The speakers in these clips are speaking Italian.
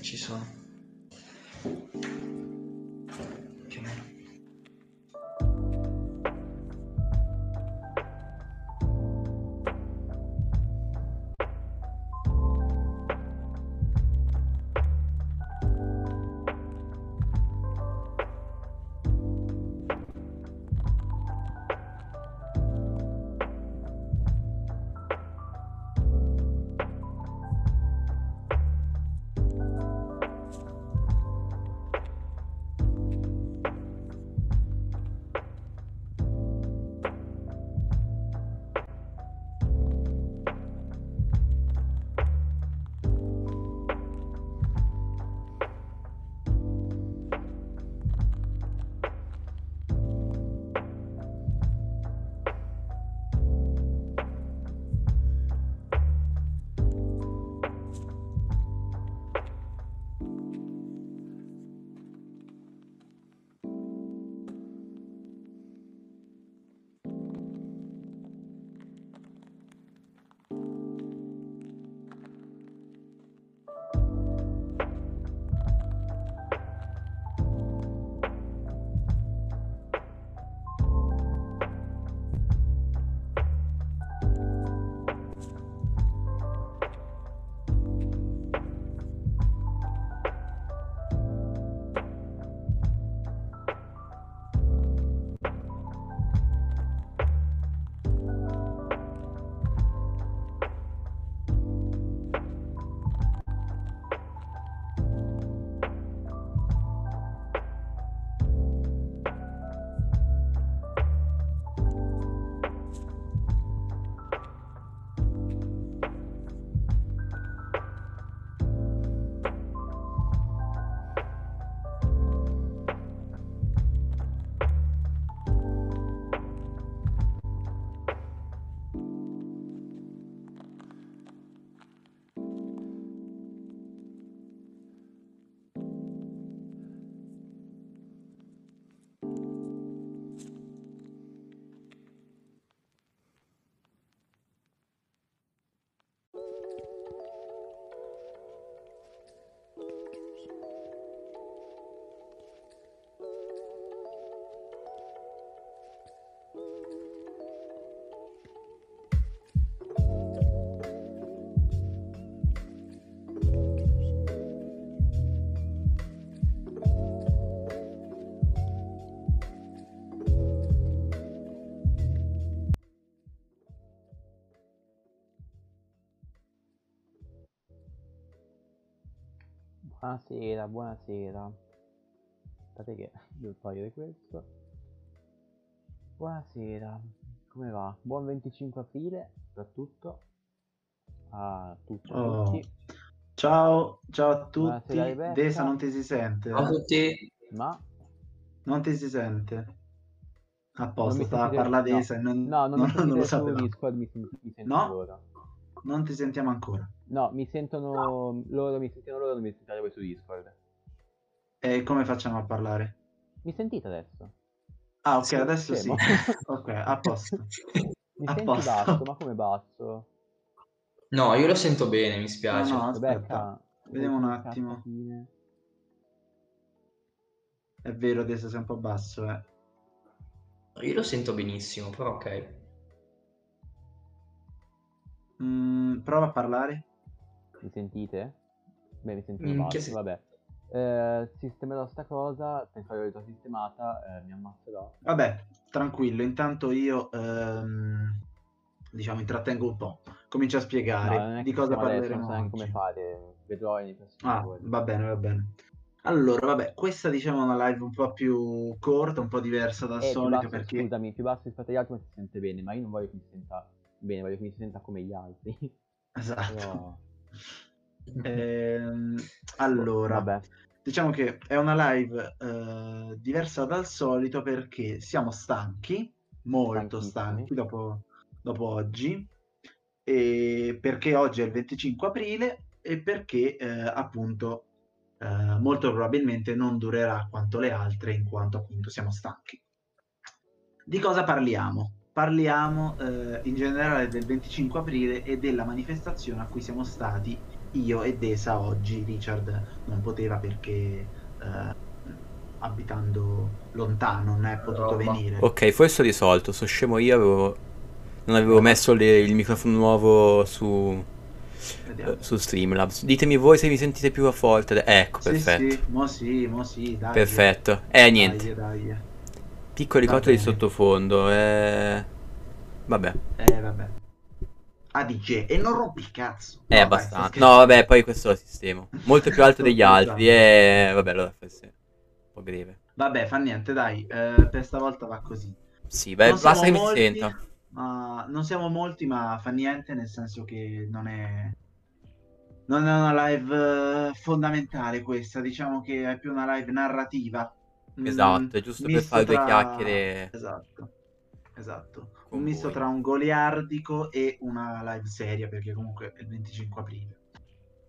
che ci Buonasera, buonasera. Aspettate che devo togliere questo. Buonasera, come va? Buon 25 aprile, soprattutto a tutti. a Oh. tutti. Ciao, ciao a tutti. Desa non ti si sente? Ciao a tutti. Ma Non ti si sente? A posto, stava a parlare no. Desa e non, No, non mi non- lo sapevo. Discord, mi, mi sento No? loro. Non ti sentiamo ancora. No, mi sentono loro, mi sentono loro, non mi sentite voi su Discord. E come facciamo a parlare? Mi sentite adesso? Ah, ok, Sì, adesso sì. Ok, a posto. Mi A senti posto. basso, ma come basso? No, io lo sento bene, mi spiace. No, no. Aspetta, Rebecca, vediamo un attimo. cazzatine? È vero, Desa sei un po' basso, eh. Io lo sento benissimo, però ok. Mm, prova a parlare. Mi sentite? Beh, mi sentite Mm, basso, vabbè. Eh, sistemerò sta cosa, penso che l'ho già sistemata, eh, mi ammazserò. Vabbè, tranquillo, intanto io ehm, diciamo intrattengo un po'. Comincio a No, spiegare non è di cosa siamo adesso, parleremo non so come fare, vedrò nei prossimi Ah, giorni. va bene, va bene. Allora, vabbè, questa diciamo è una live un po' più corta, un po' diversa dal Eh, solito basso, perché scusami, più basso rispetto agli altri ma si sente bene, ma io non voglio che mi si senta bene, voglio che mi si senta come gli altri. esatto. Però, Ehm, allora, vabbè, diciamo che è una live eh, diversa dal solito perché siamo stanchi, molto stanchi dopo, dopo oggi, e perché oggi è il 25 aprile e perché eh, appunto eh, molto probabilmente non durerà quanto le altre in quanto appunto siamo stanchi. Di cosa parliamo? Parliamo eh, in generale del 25 aprile e della manifestazione a cui siamo stati io e Desa oggi Richard non poteva perché eh, abitando lontano non è potuto Roba. venire. Ok, forse ho risolto. Sono scemo io, avevo... non avevo messo le- il microfono nuovo su, eh, su Streamlabs. Ditemi voi se mi sentite più forte. Ecco, Sì, perfetto. sì, mo sì, mo sì, dai. Perfetto. Eh, niente. Dai, dai. Piccoli Va di sottofondo. Eh... Vabbè. Eh, vabbè. DJ, e non rompi il cazzo. È No, dai, abbastanza. No, vabbè, poi questo lo sistemo. Molto più alto degli altri. E... Vabbè, allora forse un po' greve. Vabbè, fa niente, dai, eh, per stavolta va così. Sì, beh, Non basta che siamo mi molti, senta. ma non siamo molti, ma fa niente, nel senso che non è... Non è una live eh, fondamentale questa, diciamo che è più una live narrativa. Mm, Esatto, è giusto per misto fare due tra- chiacchiere. Esatto, esatto. Con Un misto voi. tra un goliardico e una live seria, perché comunque è il 25 aprile.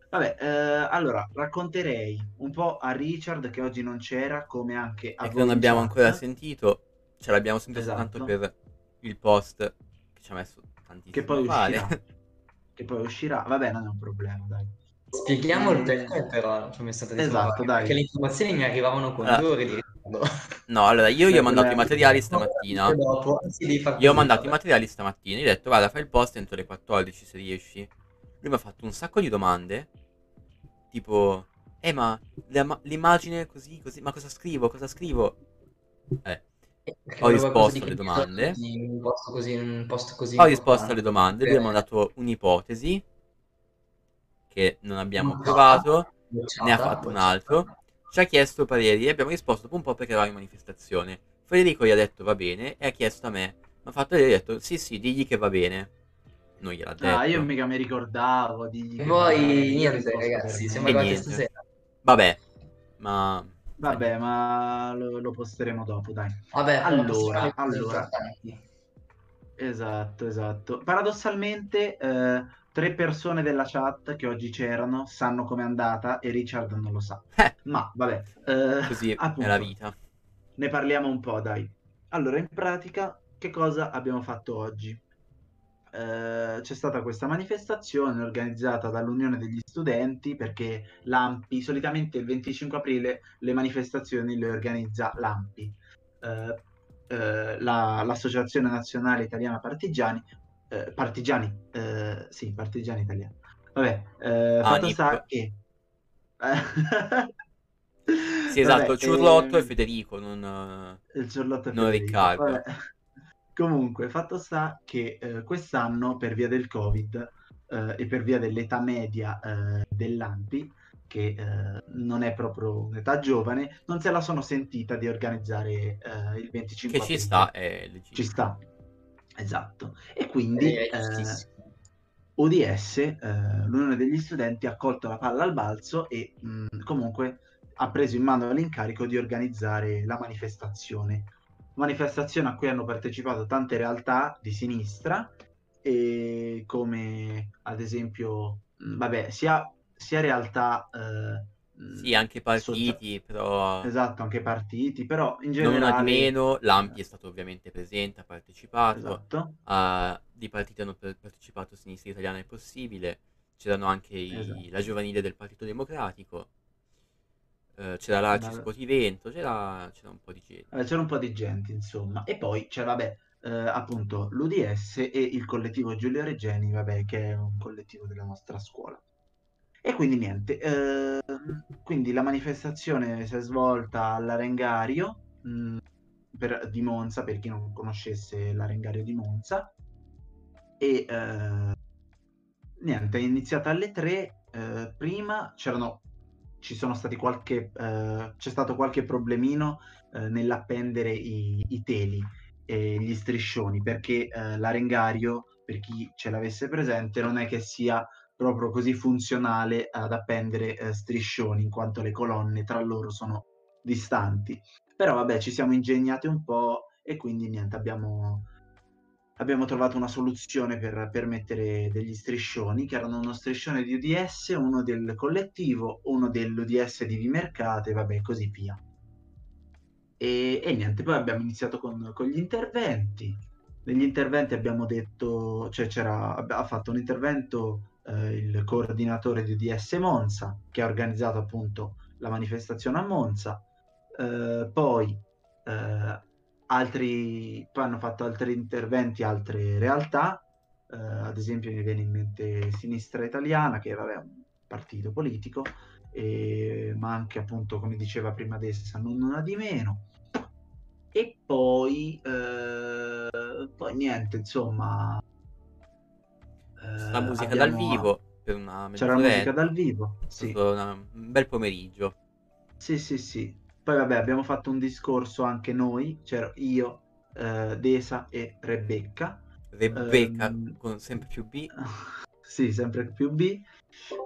Vabbè, eh, allora racconterei un po' a Richard che oggi non c'era, come anche a E che non abbiamo chat. ancora sentito. Ce l'abbiamo sentito Esatto. soltanto per il post che ci ha messo tantissimo che poi uscirà. che poi uscirà. Vabbè, non è un problema, dai. Spieghiamo il Eh, perché però, ci ho messo tantissimo Esatto, dai. Perché le informazioni mi arrivavano con Ah. due ore di ritardo. No, allora io gli ho mandato i materiali stamattina. Gli ho mandato i materiali stamattina. Gli ho detto, guarda, fai il post entro le 14 se riesci. Lui mi ha fatto un sacco di domande. Tipo, eh, ma l'immagine così, così, ma cosa scrivo? Cosa scrivo? Eh, Perché Ho risposto alle domande. di Un posto così, un posto così ho risposto alle domande. Lui mi ha Eh, mandato un'ipotesi che non abbiamo provato. ne ha fatto un altro. Ci ha chiesto pareri e abbiamo risposto dopo un po' perché eravamo in manifestazione. Federico gli ha detto va bene e ha chiesto a me. Mi ha fatto vedere e ha detto sì sì, digli che va bene. Non gliel'ha detto. Ah, io mica mi ricordavo di... E poi niente ragazzi, siamo E arrivati niente. stasera. Vabbè, ma... Vabbè, ma lo, lo posteremo dopo, dai. Vabbè, Allora, allora. Esatto, esatto. Paradossalmente, eh, tre persone della chat che oggi c'erano sanno com'è andata e Richard non lo sa. Eh, Ma vabbè, eh, così è appunto, la vita. ne parliamo un po', dai. Allora, in pratica, che cosa abbiamo fatto oggi? Eh, c'è stata questa manifestazione organizzata dall'Unione degli Studenti perché l'AMPI, solitamente il 25 aprile le manifestazioni le organizza l'AMPI, eh, eh, la- l'Associazione Nazionale Italiana Partigiani, eh, Partigiani, eh, sì, Partigiani Italiani. Vabbè, eh, fatto ANIP. sta che... Sì, esatto, Vabbè, Ciurlotto e ehm, Federico, non... il Giorlotto e Non Federico. Riccardo. Vabbè. Comunque, fatto sta che eh, quest'anno, per via del Covid eh, e per via dell'età media eh, dell'AMPI, che eh, non è proprio un'età giovane, non se la sono sentita di organizzare eh, il 25 Che ci sta, è legittimo. Ci sta, esatto. E quindi eh. ODS, eh, l'Unione degli Studenti, ha colto la palla al balzo e mh, comunque ha preso in mano l'incarico di organizzare la manifestazione. Manifestazione a cui hanno partecipato tante realtà di sinistra, e come ad esempio, mh, vabbè, sia, sia realtà... eh, Sì, anche partiti, però... Esatto, anche partiti, però in Non generale... di meno, l'Ampi è stato ovviamente presente, ha partecipato. Esatto. a- di partiti hanno partecipato Sinistra Italiana è possibile, c'erano anche i- Esatto. la giovanile del Partito Democratico, eh, c'era l'Arci. Scotivento, c'era, c'era un po' di gente. Vabbè, c'era un po' di gente, insomma. E poi c'era, vabbè, eh, appunto, l'UDS e il collettivo Giulio Regeni, vabbè, che è un collettivo della nostra scuola. E quindi niente, ehm, quindi la manifestazione si è svolta all'Arengario mh, per- di Monza, per chi non conoscesse l'Arengario di Monza. E eh, niente, è iniziata alle 3. eh, prima c'erano, ci sono stati qualche, eh, c'è stato qualche problemino eh, nell'appendere i, i teli e gli striscioni, perché eh, l'arengario, per chi ce l'avesse presente, non è che sia proprio così funzionale ad appendere eh, striscioni, in quanto le colonne tra loro sono distanti. Però vabbè, ci siamo ingegnati un po' e quindi niente, abbiamo, abbiamo trovato una soluzione per, per mettere degli striscioni, che erano uno striscione di UDS, uno del collettivo, uno dell'UDS di Vimercate, vabbè, così via. E, e niente, poi abbiamo iniziato con, con gli interventi. Negli interventi abbiamo detto, cioè c'era, ha fatto un intervento eh, il coordinatore di DS Monza, che ha organizzato appunto la manifestazione a Monza. Eh, poi, eh, altri, poi hanno fatto altri interventi, altre realtà, eh, ad esempio mi viene in mente Sinistra Italiana, che vabbè, è un partito politico, e, ma anche appunto, come diceva prima Dessa, non una di meno. E poi, eh, poi niente, insomma, la eh, musica dal abbiamo- vivo per una C'era la musica dal vivo, sì. una- un bel pomeriggio. Sì, sì, sì. Poi vabbè, abbiamo fatto un discorso anche noi, c'ero io, eh, Desa e Rebecca. Rebecca Ehm, con sempre più B. Sì, sempre più B.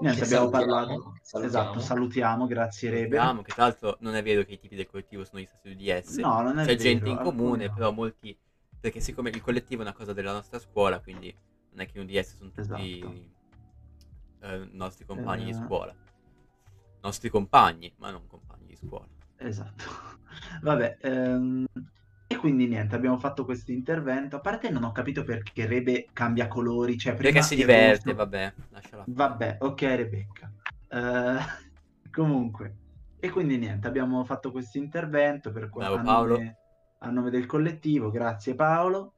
Niente, Che abbiamo salutiamo, parlato. salutiamo. Esatto, salutiamo, grazie Rebe. Sappiamo che tra l'altro non è vero che i tipi del collettivo sono gli stessi UDS. No, non è C'è vero, gente in comune, alcuni no. però molti... Perché siccome il collettivo è una cosa della nostra scuola, quindi non è che in UDS sono tutti Esatto. eh, nostri compagni di Eh. scuola. Nostri compagni, ma non compagni di scuola. Esatto. Vabbè, ehm, e quindi niente, abbiamo fatto questo intervento. A parte non ho capito perché Rebe cambia colori, cioè prima Perché si diverte, rosso- vabbè, lasciala. Vabbè, ok Rebecca. Eh, comunque, e quindi niente, abbiamo fatto questo intervento per Bravo a, Paolo. nome, a nome del collettivo, grazie Paolo.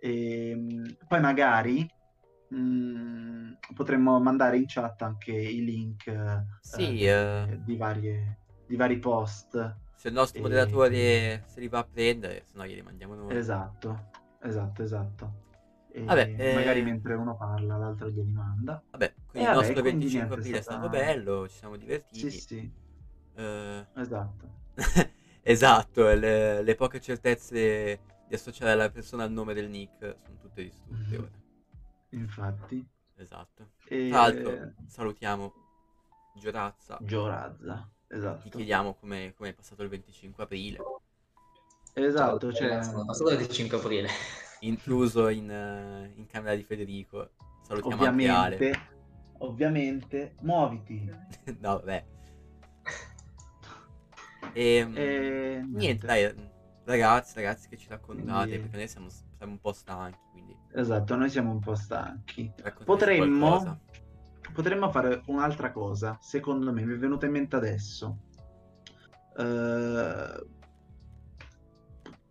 E, mh, poi magari mh, potremmo mandare in chat anche i link eh, Sì, eh, eh, di, varie, di vari post. se il nostro e- moderatore se li va a prendere, se no glieli mandiamo noi. Esatto, esatto, esatto. E Vabbè, eh, magari mentre uno parla, l'altro glieli manda. Vabbè, quindi il vabbè, nostro quindi 25 niente, è aprile è stato bello, ci siamo divertiti. Sì, sì, Eh, esatto. esatto, le, le poche certezze di associare la persona al nome del nick sono tutte distrutte Mhm. ora. Infatti. Esatto. E... Tra l'altro, salutiamo Giorazza. Giorazza, Ti esatto. chiediamo come come è passato il 25 aprile, Esatto, cioè... Sono passato il 25 aprile. intruso in, eh, in camera di Federico. Salutiamo anche Ale. Ovviamente, ovviamente, muoviti. no, vabbè. E, E niente, dai, ragazzi, ragazzi che ci raccontate, Quindi- perché noi siamo, siamo un po' stanchi, quindi Esatto, noi siamo un po' stanchi. Potremmo, potremmo fare un'altra cosa, secondo me, mi è venuta in mente adesso.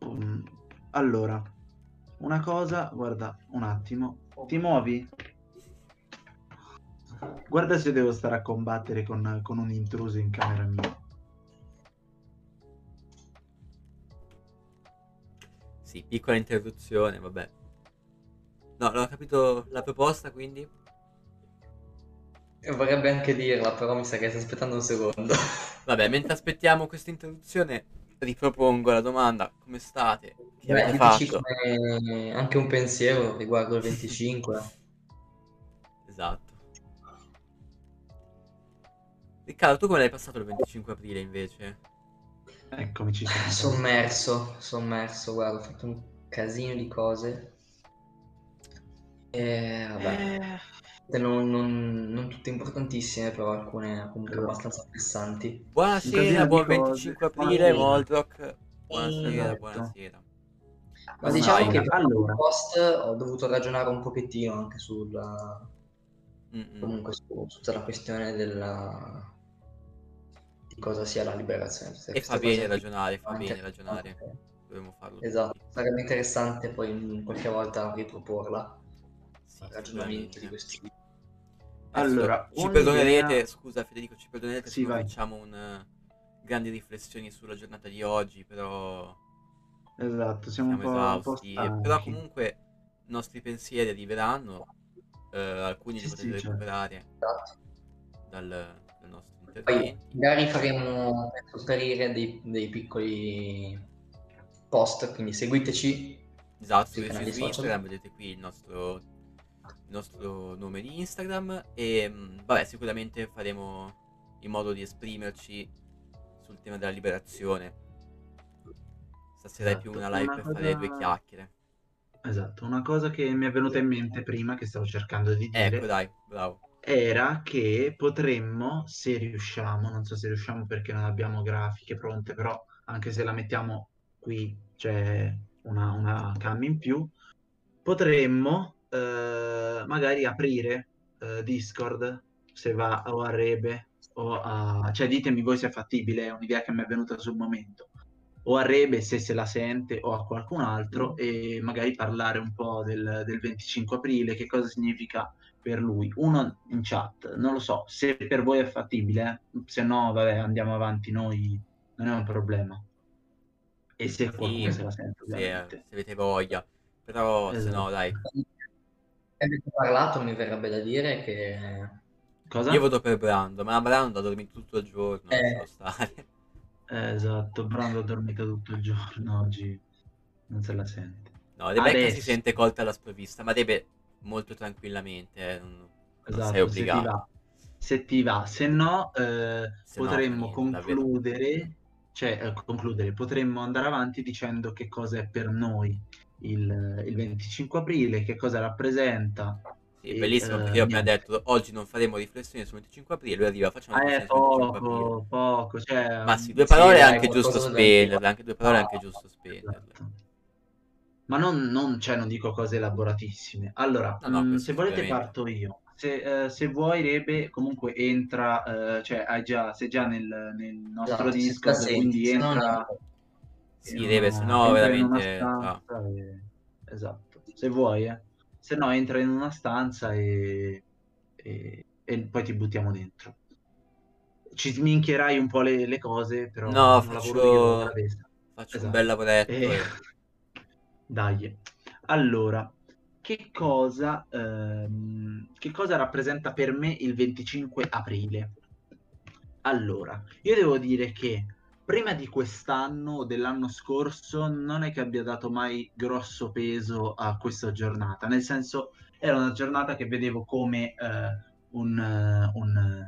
Mm, Allora, una cosa, guarda, un attimo, ti muovi? Guarda se devo stare a combattere con, con un intruso in camera mia. Sì, piccola interruzione, vabbè. No, non ho capito la proposta, quindi. Vorrebbe anche dirla, però mi sa che stai aspettando un secondo. Vabbè, mentre aspettiamo questa interruzione, ripropongo la domanda: come state? Che Beh, fatto? anche un pensiero riguardo il 25. Esatto. Riccardo, tu come l'hai passato il 25 aprile invece? Eccomi, ci sono. Sommerso, sommerso, guarda, ho fatto un casino di cose. E vabbè, non, non- non tutte importantissime, però alcune comunque Esatto. abbastanza pressanti. Casino Buonasera, buon cose. 25 aprile. Moldrock. Buonasera, Esatto. buonasera. Ma diciamo mai? che per Allora. il post ho dovuto ragionare un pochettino anche sul, Mm-mm. comunque su, su tutta la questione della, cosa sia la liberazione. tutte E fa bene ragionare, fa Anche- bene ragionare. Dovremmo farlo Esatto, sarebbe interessante poi in qualche volta riproporla, Sì, ragionamenti sicuramente. di questo tipo. Adesso Allora, ci un'idea- perdonerete, scusa Federico, ci perdonerete Sì, se vai. facciamo un eh, grandi riflessioni sulla giornata di oggi, però Esatto, siamo, siamo un po', un po'. Però comunque i nostri pensieri arriveranno, eh, alcuni li Sì, potete sì, certo. recuperare Esatto. dal, Poi magari faremo per dei, dei piccoli post, quindi seguiteci. Esatto, seguiteci su social. Instagram, vedete qui il nostro, il nostro nome di Instagram e mh, vabbè, sicuramente faremo in modo di esprimerci sul tema della liberazione. Stasera è più Esatto, una live una per fare cosa- due chiacchiere. Esatto, una cosa che mi è venuta in mente prima, che stavo cercando di dire, Ecco, dai, bravo. Era che potremmo, se riusciamo, non so se riusciamo perché non abbiamo grafiche pronte, però anche se la mettiamo qui c'è una, una cam in più, potremmo eh, magari aprire eh, Discord, se va o a Rebe o a... cioè ditemi voi se è fattibile, è un'idea che mi è venuta sul momento. O a Rebe se se la sente o a qualcun altro e magari parlare un po' del, del 25 aprile, che cosa significa per lui. Uno in chat, non lo so, se per voi è fattibile, eh. se no, vabbè, andiamo avanti noi, non è un problema. E se qualcuno Sì, se la sente, se, ovviamente. se avete voglia. Però se no, Esatto. dai. Avete parlato, mi verrebbe da dire che Cosa? Io voto per Brando, ma Brando ha dormito tutto il giorno, Eh. Eh, esatto, Brando ha dormito tutto il giorno, oggi non se la sente. No, Rebecca si Adesso. sente colta alla sprovvista, ma deve molto tranquillamente, eh, non, Esatto, sei se ti obbligato. va. Se ti va, se no, eh, Se no, potremmo fa niente, davvero. concludere, cioè eh, concludere, potremmo andare avanti dicendo che cosa è per noi il, il 25 aprile, che cosa rappresenta. Sì, E, bellissimo eh, perché io appena niente. detto oggi non faremo riflessioni sul 25 aprile, lui arriva, facciamo Ah, una è riflessione sul 25 aprile. poco, poco, cioè... Ma sì, mm, due Sì, parole è dai, anche giusto dire. anche due parole è No, anche giusto spenderle. esatto. Ma non, non, cioè, non dico cose elaboratissime. Allora, No, no, mm, questo se volete parto io. Se, eh, se vuoi, Rebe, comunque entra, eh, cioè hai già, sei già nel, nel nostro Esatto, si Discord, sta quindi sentendo, se no entra, niente. Sì, una- se no entra in una veramente... stanza e- Esatto, se vuoi, eh. Se no entra in una stanza e, e- e poi ti buttiamo dentro. Ci sminchierai un po' le, le cose, però No, lavoro io, faccio, faccio un Esatto. bel lavoretto E- e... Dai. Allora, che cosa, ehm, che cosa rappresenta per me il 25 aprile? Allora, io devo dire che prima di quest'anno o dell'anno scorso non è che abbia dato mai grosso peso a questa giornata, nel senso era una giornata che vedevo come eh, un, un-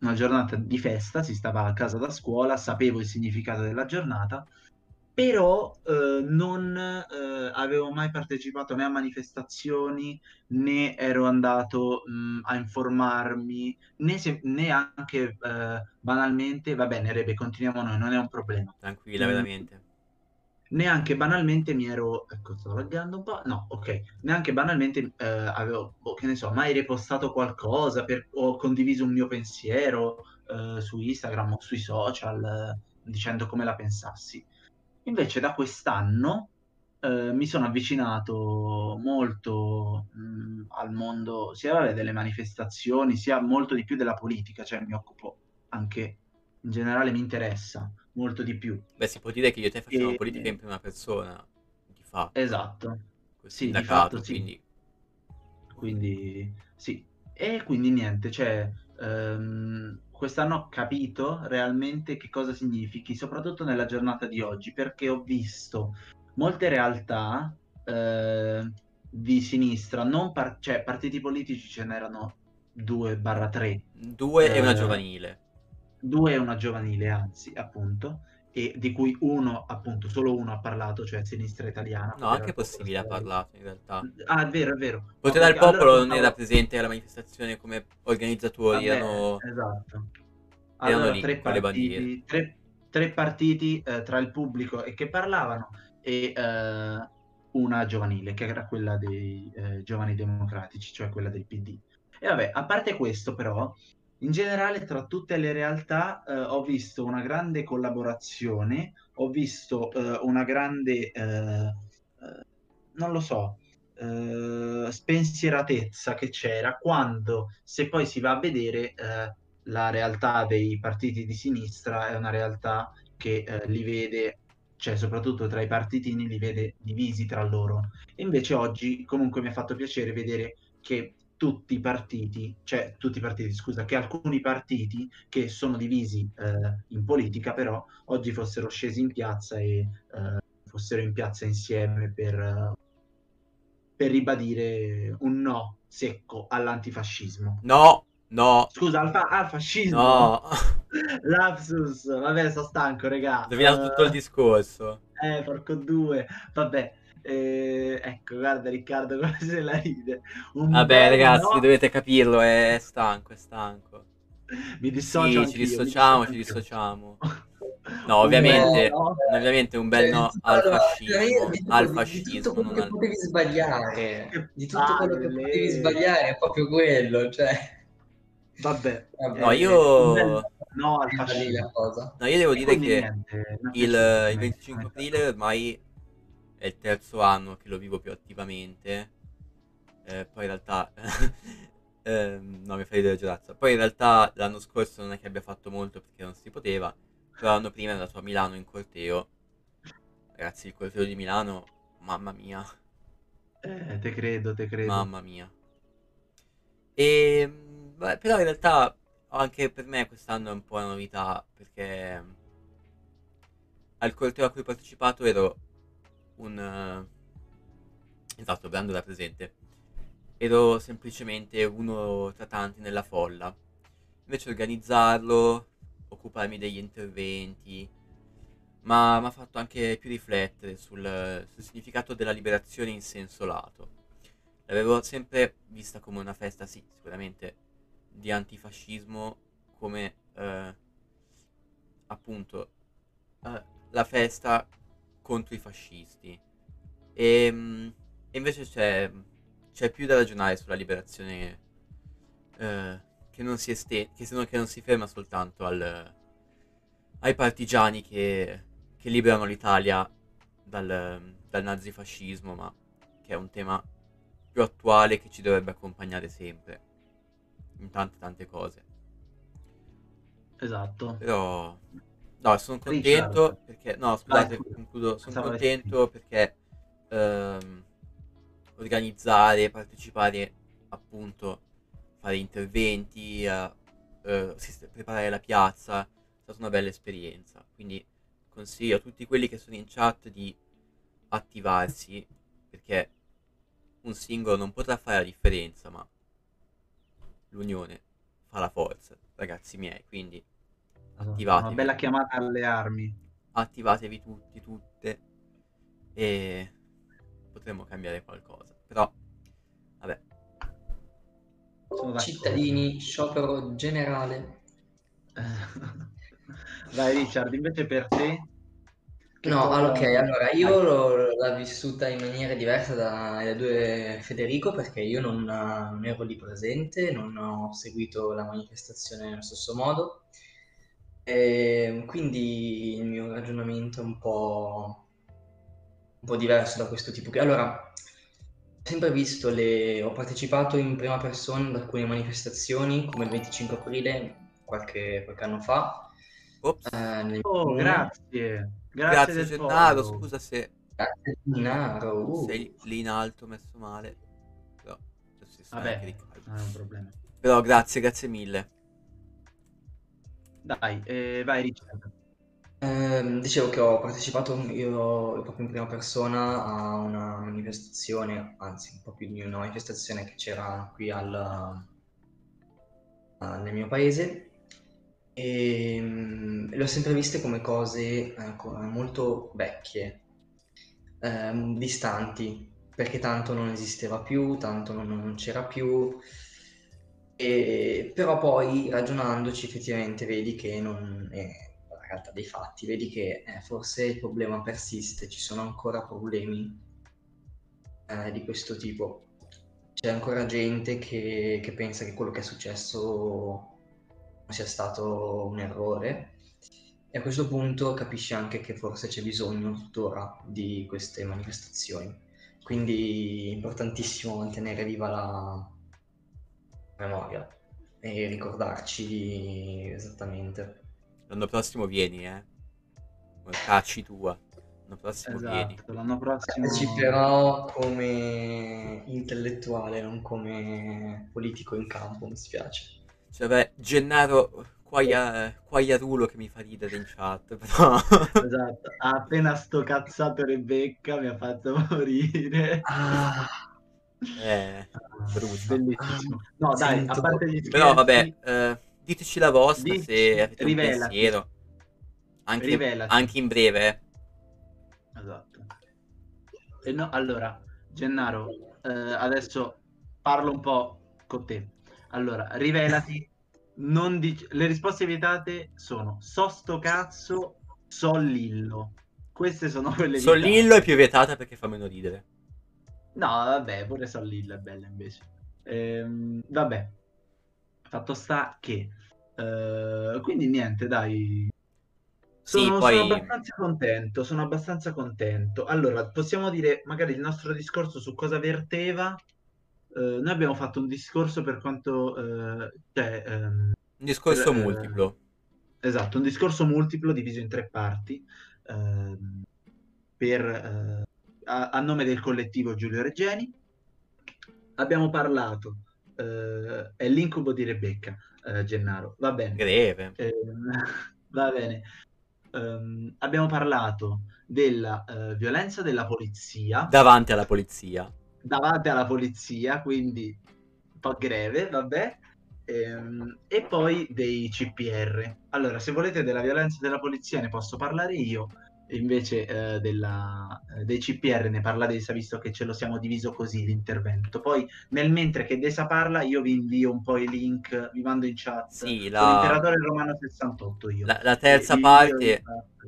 una giornata di festa, si stava a casa da scuola, sapevo il significato della giornata, però eh, non eh, avevo mai partecipato né a manifestazioni né ero andato mh, a informarmi né, se- né anche eh, banalmente, va bene Rebe, continuiamo noi, non è un problema. Tranquilla, veramente. Neanche banalmente mi ero, ecco, sto laggando un po', no, ok, neanche banalmente eh, avevo, boh, che ne so, mai ripostato qualcosa per- o condiviso un mio pensiero eh, su Instagram o sui social eh, dicendo come la pensassi. Invece da quest'anno eh, mi sono avvicinato molto mh, al mondo sia vabbè, delle manifestazioni, sia molto di più della politica, cioè mi occupo anche, in generale mi interessa molto di più. Beh, si può dire che io e te facciamo E- politica in prima persona, di fatto, Esatto, sì, di fatto sì. quindi... quindi sì. E quindi niente, cioè, ehm, quest'anno ho capito realmente che cosa significhi, soprattutto nella giornata di oggi, perché ho visto molte realtà eh, di sinistra, non par- cioè partiti politici ce n'erano 2-3, Due e una Eh, giovanile. due e una giovanile, anzi, appunto, e di cui uno, appunto, solo uno ha parlato, cioè Sinistra Italiana. No, anche Popolo possibile ha parlato in realtà. Ah, è vero, è vero. No, Potere al perché allora Popolo non era presente alla manifestazione come organizzatori, Vabbè, erano... esatto. erano Allora, lì tre partiti, tre, tre partiti eh, tra il pubblico e che parlavano e eh, una giovanile, che era quella dei eh, giovani democratici, cioè quella del PD. E vabbè, a parte questo però, in generale tra tutte le realtà eh, ho visto una grande collaborazione, ho visto eh, una grande, eh, eh, non lo so, eh, spensieratezza che c'era quando, se poi si va a vedere, eh, la realtà dei partiti di sinistra è una realtà che li vede, cioè soprattutto tra i partitini, li vede divisi tra loro. E invece oggi comunque mi ha fatto piacere vedere che tutti i partiti, cioè tutti i partiti, scusa, che alcuni partiti che sono divisi eh, in politica, però oggi fossero scesi in piazza e eh, fossero in piazza insieme per, eh, per ribadire un no secco all'antifascismo. No, no, Scusa, al, fa- al fascismo. no. Lapsus. Vabbè, sono stanco, regà. Ho rovinato tutto il Eh, discorso. Eh, porco due. Vabbè. Eh, ecco, guarda Riccardo come se la ride. Un Vabbè, ragazzi, no. dovete capirlo, è stanco, è stanco. Mi dissocio Sì, ci dissociamo, ci dissociamo. No, ovviamente, no. ovviamente un bel Cioè, no al fascismo, di al fascismo, Di tutto quello che al... potevi sbagliare, Che di tutto quello che potevi sbagliare è proprio quello, cioè... Vabbè. Vabbè, No, io- un bel no al fascismo. No, io devo dire che niente, il, il mi è 25 piaciuto. aprile ormai è il terzo anno che lo vivo più attivamente. Eh, poi in realtà... ehm, no, mi fa ridere Giurazza. Poi in realtà l'anno scorso non è che abbia fatto molto perché non si poteva. Però l'anno prima ero andato a Milano in corteo. Ragazzi, il corteo di Milano, mamma mia. Eh, te credo, te credo. Mamma mia. E, mh, beh, però in realtà anche per me quest'anno è un po' una novità perché al corteo a cui ho partecipato ero un... eh, esatto, Brando era presente. Ero semplicemente uno tra tanti nella folla. Invece organizzarlo, occuparmi degli interventi, ma mi ha fatto anche più riflettere sul, sul significato della liberazione in senso lato. L'avevo sempre vista come una festa, sì, sicuramente di antifascismo, come eh, appunto eh, la festa contro i fascisti. E, mm, e invece c'è, c'è più da ragionare sulla liberazione eh, che non si estende, che, se no- che non si ferma soltanto al- ai partigiani che, che liberano l'Italia dal, dal nazifascismo, ma che è un tema più attuale che ci dovrebbe accompagnare sempre in tante tante cose. Esatto. Però no, sono Richard. contento perché no, scusate, scusa. concludo, sono contento perché ehm, organizzare, partecipare appunto, fare interventi, eh, sist- preparare la piazza, è stata una bella esperienza. Quindi consiglio a tutti quelli che sono in chat di attivarsi perché un singolo non potrà fare la differenza, ma l'unione fa la forza, ragazzi miei. Quindi attivatevi. Una bella chiamata alle armi. attivatevi tutti, tutte e potremo cambiare qualcosa. Però, vabbè. Cittadini, sciopero generale. Vai Richard, invece per te? Che No, allora, ok, allora io l'ho, l'ho vissuta in maniera diversa da- dai due Federico perché io non, non ero lì presente, non ho seguito la manifestazione nello stesso modo, e quindi il mio ragionamento è un po', un po' diverso da questo tipo. Che, allora, ho sempre visto le... ho partecipato in prima persona ad alcune manifestazioni come il 25 aprile qualche, qualche anno fa. ops, eh, nel Oh, grazie. Grazie, grazie del Gennaro, follow. scusa se Grazie Gennaro, uh. sei lì in alto messo male, però Vabbè, non è un problema. Però grazie, grazie mille. Dai, eh, vai Richard. Ehm, dicevo che ho partecipato io proprio in prima persona a una manifestazione, anzi un po' più di una manifestazione che c'era qui al, a- nel mio paese e mm, le ho sempre viste come cose eh, molto vecchie, ehm, distanti, perché tanto non esisteva più, tanto non, non c'era più. E, però poi ragionandoci effettivamente vedi che non è la realtà dei fatti, vedi che eh, forse il problema persiste, ci sono ancora problemi eh, di questo tipo. C'è ancora gente che, che pensa che quello che è successo sia stato un errore e a questo punto capisci anche che forse c'è bisogno tuttora di queste manifestazioni. Quindi è importantissimo mantenere viva la memoria e ricordarci esattamente. L'anno prossimo vieni, eh. Come cacci tua. L'anno prossimo vieni. Esatto, l'anno prossimo... Ci però come intellettuale, non come politico in campo, mi spiace. Cioè, beh, Gennaro Quaia, Quaiarulo che mi fa ridere in chat, però... Esatto, ha appena sto cazzato Rebecca, mi ha fatto morire. Ah, eh. No, dai, Sento- a parte gli scherzi, Però vabbè, eh, diteci la vostra Dici- se avete un rivelati. pensiero. Anche, anche in breve, eh. Esatto. E no, allora, Gennaro, eh, adesso parlo un po' con te. Allora, rivelati, non dic- le risposte vietate sono so sto cazzo Sollillo. Queste sono quelle di Sollillo è più vietata perché fa meno ridere. No, vabbè, pure Sollillo è bella invece. Ehm, vabbè, fatto sta che... eh, quindi niente, dai. Sì, Sono, poi- sono abbastanza contento, sono abbastanza contento. Allora, possiamo dire magari il nostro discorso su cosa verteva. Eh, noi abbiamo fatto un discorso per quanto... eh, cioè, ehm, Un discorso Eh, multiplo. Esatto, un discorso multiplo diviso in tre parti ehm, per, eh, a, a nome del collettivo Giulio Reggeni. Abbiamo parlato, eh, è l'incubo di Rebecca, eh, Gennaro, va bene. Greve. Ehm, va bene. Ehm, abbiamo parlato della eh, violenza della polizia Davanti alla polizia. davanti alla polizia, quindi un po' greve, vabbè. Ehm, e poi dei CPR. Allora, se volete della violenza della polizia ne posso parlare io, invece eh, della- eh, dei CPR ne parla Desa, visto che ce lo siamo diviso così l'intervento. Poi, nel mentre che Desa parla, io vi invio un po' i link, vi mando in chat. Sì, la, l'imperatore romano 68 io. la- la terza invio parte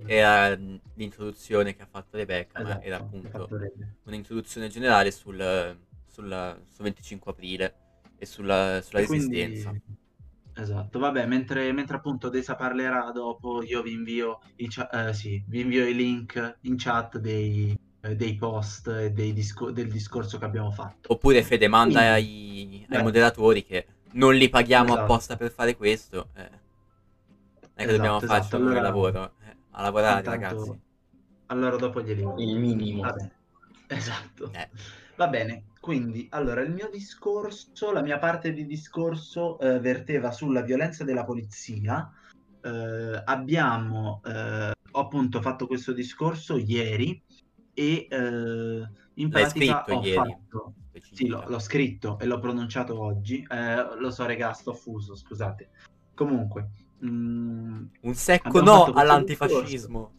era l'introduzione che ha fatto Rebecca, ma Esatto, era ho appunto un'introduzione generale sul, sul, sul 25 aprile e sulla, sulla E quindi- resistenza. Esatto, vabbè, mentre, mentre appunto Desa parlerà dopo, io vi invio i, cha- eh, sì, vi invio i link in chat dei, eh, dei post e dei disco- del discorso che abbiamo fatto. Oppure Fede manda Quindi- ai, ai moderatori che non li paghiamo Esatto. apposta per fare questo. Eh. È che Esatto, dobbiamo esatto, farci un allora- lavoro. eh, a lavorare, Intanto- ragazzi. Allora dopo glieli. Il minimo. Vabbè, esatto. Eh. Va bene, quindi allora il mio discorso, la mia parte di discorso eh, verteva sulla violenza della polizia. Eh, abbiamo eh, ho appunto fatto questo discorso ieri e eh, in L'hai pratica ho ieri? fatto sì, l'ho, l'ho scritto e l'ho pronunciato oggi. Eh, lo so, regà, sto fuso, scusate. Comunque, mm, Un secco no all'antifascismo.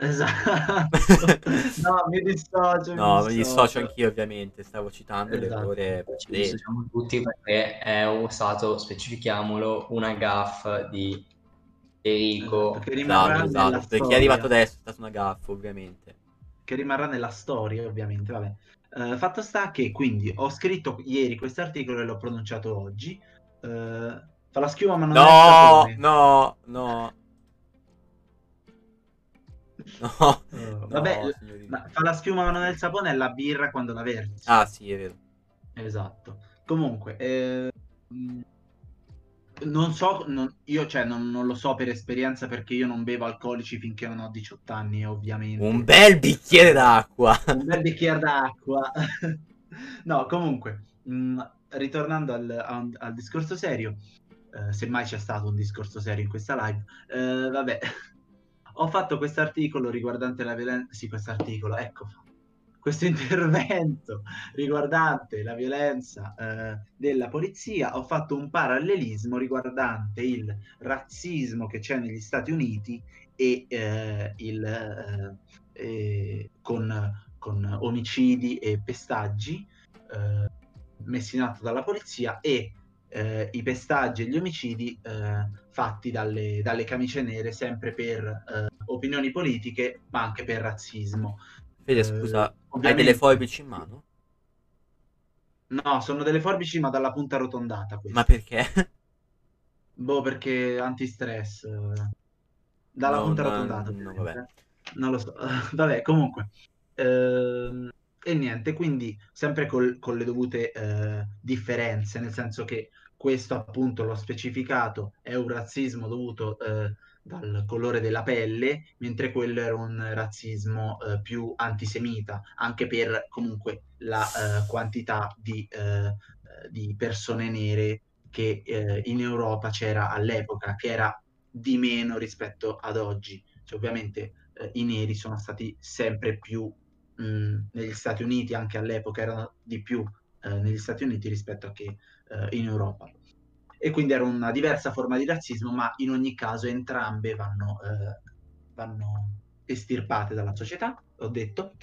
Esatto. no, mi dissocio. No, mi dissocio anch'io ovviamente, stavo citando Esatto. ore Ci dissociamo tutti perché è stato, specifichiamolo, una gaff di Enrico. Esatto, che rimarrà Esatto, esatto. Per chi è arrivato adesso è stata una gaffa, ovviamente. che rimarrà nella storia, ovviamente. Vabbè. Eh, fatto sta che quindi ho scritto ieri questo articolo e l'ho pronunciato oggi. Eh, fa la schiuma, ma non è il No, no, no. No. Eh, no, vabbè, signori. ma fa la schiuma, ma non è il sapone, è la birra quando la versi. Ah, sì, è vero. Esatto. Comunque, eh, non so, non- io cioè, non, non lo so per esperienza perché io non bevo alcolici finché non ho 18 anni, ovviamente. Un bel bicchiere d'acqua. un bel bicchiere d'acqua. no, comunque, mh, ritornando al, a- al discorso serio, eh, semmai c'è stato un discorso serio in questa live, eh, vabbè, ho fatto questo articolo riguardante la violenza, sì, questo articolo, ecco, questo intervento riguardante la violenza eh, della polizia, ho fatto un parallelismo riguardante il razzismo che c'è negli Stati Uniti e eh, il, eh, con, con omicidi e pestaggi eh, messi in atto dalla polizia e eh, i pestaggi e gli omicidi eh, fatti dalle, dalle camicie nere sempre per eh, opinioni politiche ma anche per razzismo. Fede, Eh, scusa, hai delle forbici in mano? No, sono delle forbici ma dalla punta arrotondata queste. Ma perché? Boh, perché antistress. Dalla No, punta no, arrotondata. no, vabbè. Non lo so. Vabbè, comunque. Ehm, e niente, quindi sempre col- con le dovute eh, differenze, nel senso che questo appunto l'ho specificato, è un razzismo dovuto eh, dal colore della pelle, mentre quello era un razzismo eh, più antisemita, anche per comunque la eh, quantità di, eh, di persone nere che eh, in Europa c'era all'epoca, che era di meno rispetto ad oggi. Cioè, ovviamente i neri sono stati sempre più mh, negli Stati Uniti, anche all'epoca erano di più eh, negli Stati Uniti rispetto a che eh, in Europa. E quindi era una diversa forma di razzismo, ma in ogni caso entrambe vanno, eh, vanno estirpate dalla società, ho detto.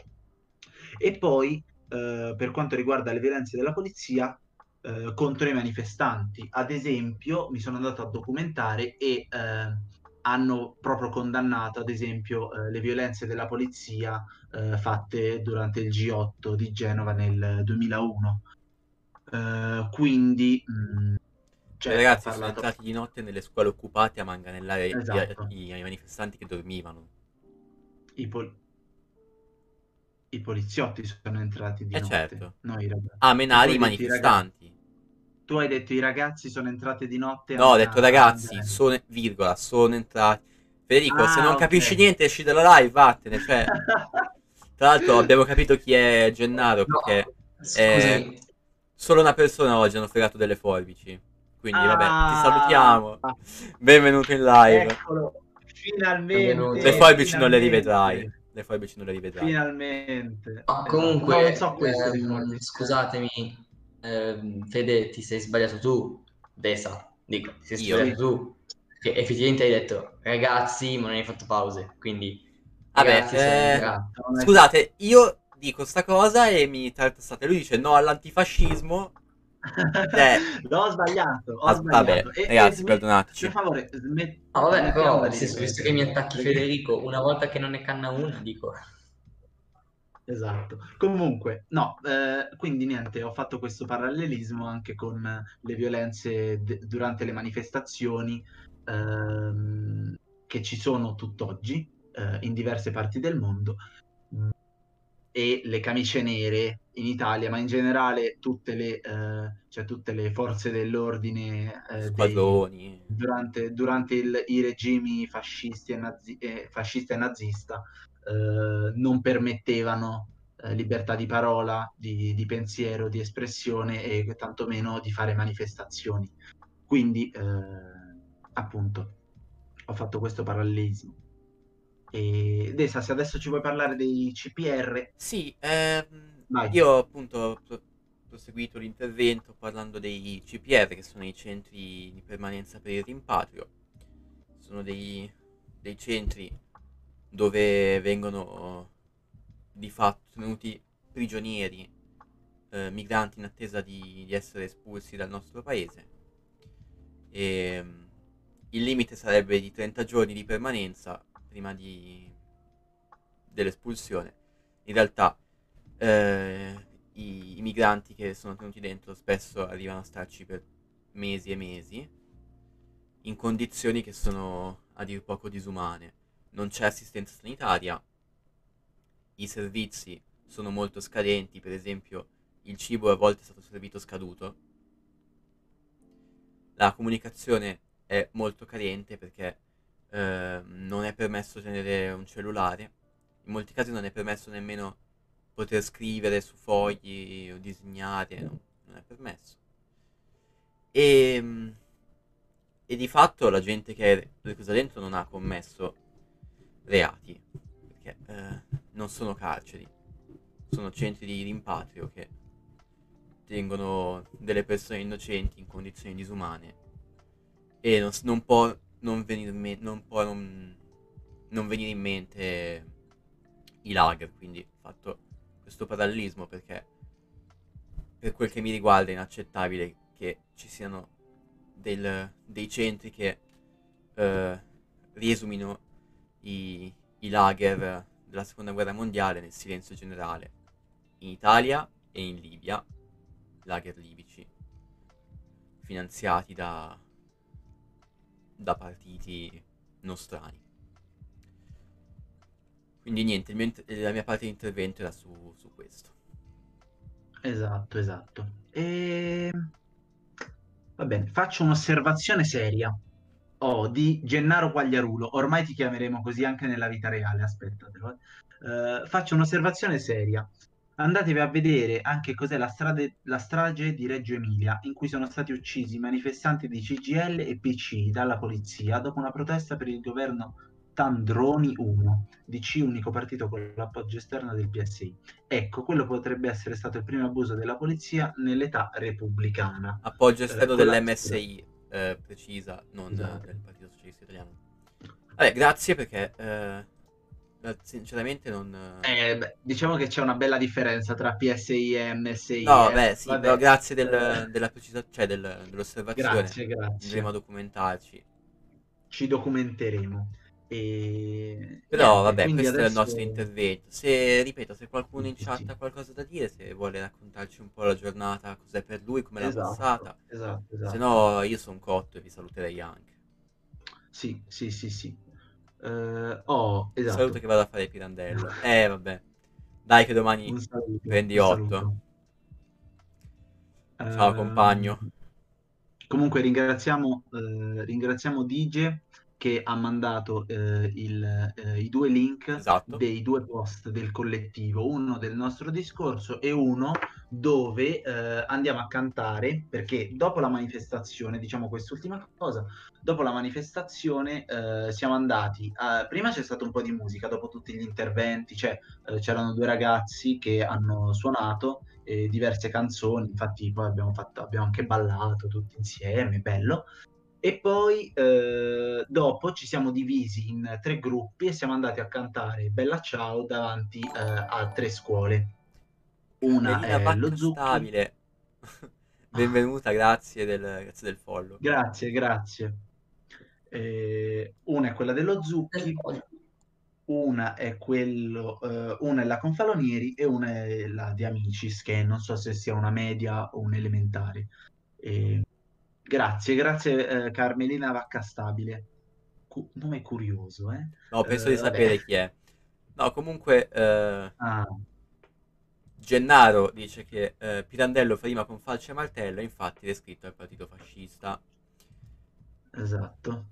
E poi, eh, per quanto riguarda le violenze della polizia, eh, contro i manifestanti. Ad esempio, mi sono andato a documentare e eh, hanno proprio condannato, ad esempio, eh, le violenze della polizia eh, fatte durante il G8 di Genova nel 2001. Eh, quindi, mh, cioè, I ho ragazzi sono parlato- entrati di notte nelle scuole occupate a manganellare Esatto. i, i manifestanti che dormivano. i, pol- i poliziotti sono entrati di Eh, notte, certo. non i ragazzi. A menare i i manifestanti. Tu hai detto i ragazzi sono entrati di notte. No, ho detto ragazzi, sono, virgola, sono entrati. Federico, se Ah, non ok. capisci niente esci dalla live, vattene. Cioè, tra l'altro abbiamo capito chi è Gennaro, No, perché scusami, solo una persona oggi hanno fregato delle forbici. Quindi vabbè, ti Ah. salutiamo. Benvenuto in live. Eccolo, finalmente. Benvenuto. Le forbici non le finalmente. rivedrai. Le forbici non le rivedrai. Finalmente. Esatto. comunque, No, non so questo ehm, scusatemi, ehm, Fede, ti sei sbagliato tu, Desa, dico, ti sei Io? sbagliato tu, che effettivamente hai detto ragazzi, ma non hai fatto pause, quindi Vabbè, sono eh, Scusate, io dico sta cosa e mi trattassate. Lui dice no all'antifascismo. Eh. No, ho sbagliato. Ho Ah, vabbè, sbagliato. E- ragazzi, e- perdonateci. Per favore, smet- No, vabbè, però, visto che mi attacchi Federico, una volta che non ne canna una, dico... Esatto. Comunque, no, eh, quindi niente, ho fatto questo parallelismo anche con le violenze de- durante le manifestazioni ehm, che ci sono tutt'oggi eh, in diverse parti del mondo mm, e le camicie nere in Italia, ma in generale tutte le, eh, cioè tutte le forze dell'ordine eh, dei- durante, durante il- i regimi fascisti e, nazi- eh, fascista e nazista eh, non permettevano eh, libertà di parola, di, di pensiero, di espressione e tantomeno di fare manifestazioni. Quindi, eh, appunto, ho fatto questo parallelismo. E Desa, se adesso ci vuoi parlare dei CPR, Sì, ehm, io appunto ho pro- proseguito l'intervento parlando dei CPR, che sono i centri di permanenza per il rimpatrio. Sono dei, dei centri dove vengono di fatto tenuti prigionieri, eh, migranti in attesa di, di essere espulsi dal nostro paese. E, mm, il limite sarebbe di 30 giorni di permanenza prima di, dell'espulsione. In realtà eh, i, i migranti che sono tenuti dentro spesso arrivano a starci per mesi e mesi in condizioni che sono a dir poco disumane. Non c'è assistenza sanitaria, i servizi sono molto scadenti, per esempio il cibo a volte è stato servito scaduto. La comunicazione è molto carente perché eh, non è permesso tenere un cellulare, in molti casi non è permesso nemmeno poter scrivere su fogli o disegnare, no, non è permesso. E, e di fatto la gente che è reclusa dentro non ha commesso reati, perché eh, non sono carceri, sono centri di rimpatrio che tengono delle persone innocenti in condizioni disumane e non, non può non venire, me- non può non venire in mente i lager, quindi ho fatto questo parallelismo perché per quel che mi riguarda è inaccettabile che ci siano del- dei centri che eh, riesumino i, i lager della seconda guerra mondiale nel silenzio generale in Italia e in Libia, lager libici, finanziati da, da partiti nostrani. Quindi niente, mio la mia parte di intervento era su, su questo. Esatto, esatto. E... Va bene, faccio un'osservazione seria. Oh, di Gennaro Quagliarulo. Ormai ti chiameremo così anche nella vita reale, aspettatelo. eh. Eh, faccio un'osservazione seria. Andatevi a vedere anche cos'è la, strade- la strage di Reggio Emilia, in cui sono stati uccisi manifestanti di CGL e PC dalla polizia dopo una protesta per il governo Tandroni 1, DC unico partito con l'appoggio esterno del PSI. Ecco, quello potrebbe essere stato il primo abuso della polizia nell'età repubblicana. Appoggio esterno la- dell'MSI, eh, precisa, non eh, Esatto. del Partito Socialista Italiano. Vabbè, grazie perché eh, eh, sinceramente non... eh, Eh, beh, diciamo che c'è una bella differenza tra PSI e MSI. No, eh. beh, sì, Vabbè. però grazie del- della precisa, cioè del- dell'osservazione. Grazie, grazie. Andremo a documentarci. ci documenteremo. E Però niente, vabbè, questo è il adesso- nostro intervento. Se, ripeto, se qualcuno in chat ha qualcosa da dire, se vuole raccontarci un po' la giornata, cos'è per lui, come l'ha Esatto, passata, esatto, esatto. se no io sono cotto e vi saluterei anche. Sì, sì, sì, sì. Eh, oh, esatto. saluto che vado a fare Pirandello. Eh, vabbè. Dai che domani saluto, prendi un 8. saluto. Ciao, Ehm, compagno. Comunque ringraziamo, eh, ringraziamo Dige che ha mandato eh, il- eh, i due link Esatto. dei due post del collettivo, uno del nostro discorso e uno dove eh, andiamo a cantare, perché dopo la manifestazione, diciamo quest'ultima cosa, dopo la manifestazione eh, siamo andati, a- prima c'è stato un po' di musica, dopo tutti gli interventi, cioè eh, c'erano due ragazzi che hanno suonato eh, diverse canzoni, infatti poi abbiamo, fatto, abbiamo anche ballato tutti insieme, bello. E poi eh, dopo ci siamo divisi in tre gruppi e siamo andati a cantare Bella Ciao davanti eh, a tre scuole. Una Melina è lo Zucchi. Stabile. Benvenuta, grazie del, grazie del follow. Grazie, grazie. Eh, una è quella dello Zucchi, una è quello, eh, una è la Confalonieri e una è la di Amicis, che non so se sia una media o un elementare. Eh, grazie, grazie eh, Carmelina Vacca Stabile. Cu- nome curioso, eh? No, penso Eh, di vabbè. sapere chi è. No, comunque, eh, Ah, Gennaro dice che eh, Pirandello fa rima con falce e martello, infatti è iscritto al partito fascista. esatto.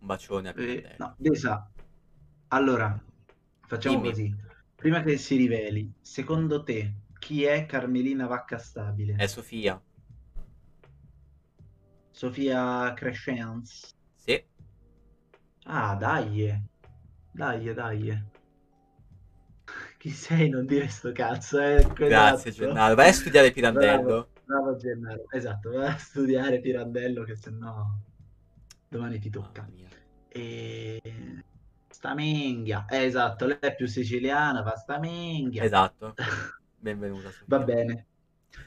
Un bacione a Eh, Pirandello. no, Desa, allora, facciamo Dimmi. così. Prima che si riveli, secondo te chi è Carmelina Vacca Stabile? È Sofia. Sofia Crescens? Sì, Ah, dai, dai, dai. Chi sei? Non dire sto cazzo, eh? grazie Esatto. Gennaro. Vai a studiare Pirandello. Bravo, bravo Gennaro. Esatto, vai a studiare Pirandello che sennò domani ti tocca. Mia. E... Sta. Eh, esatto, lei è più siciliana, fa sta minghia. Esatto. Benvenuta Sofia. Va bene.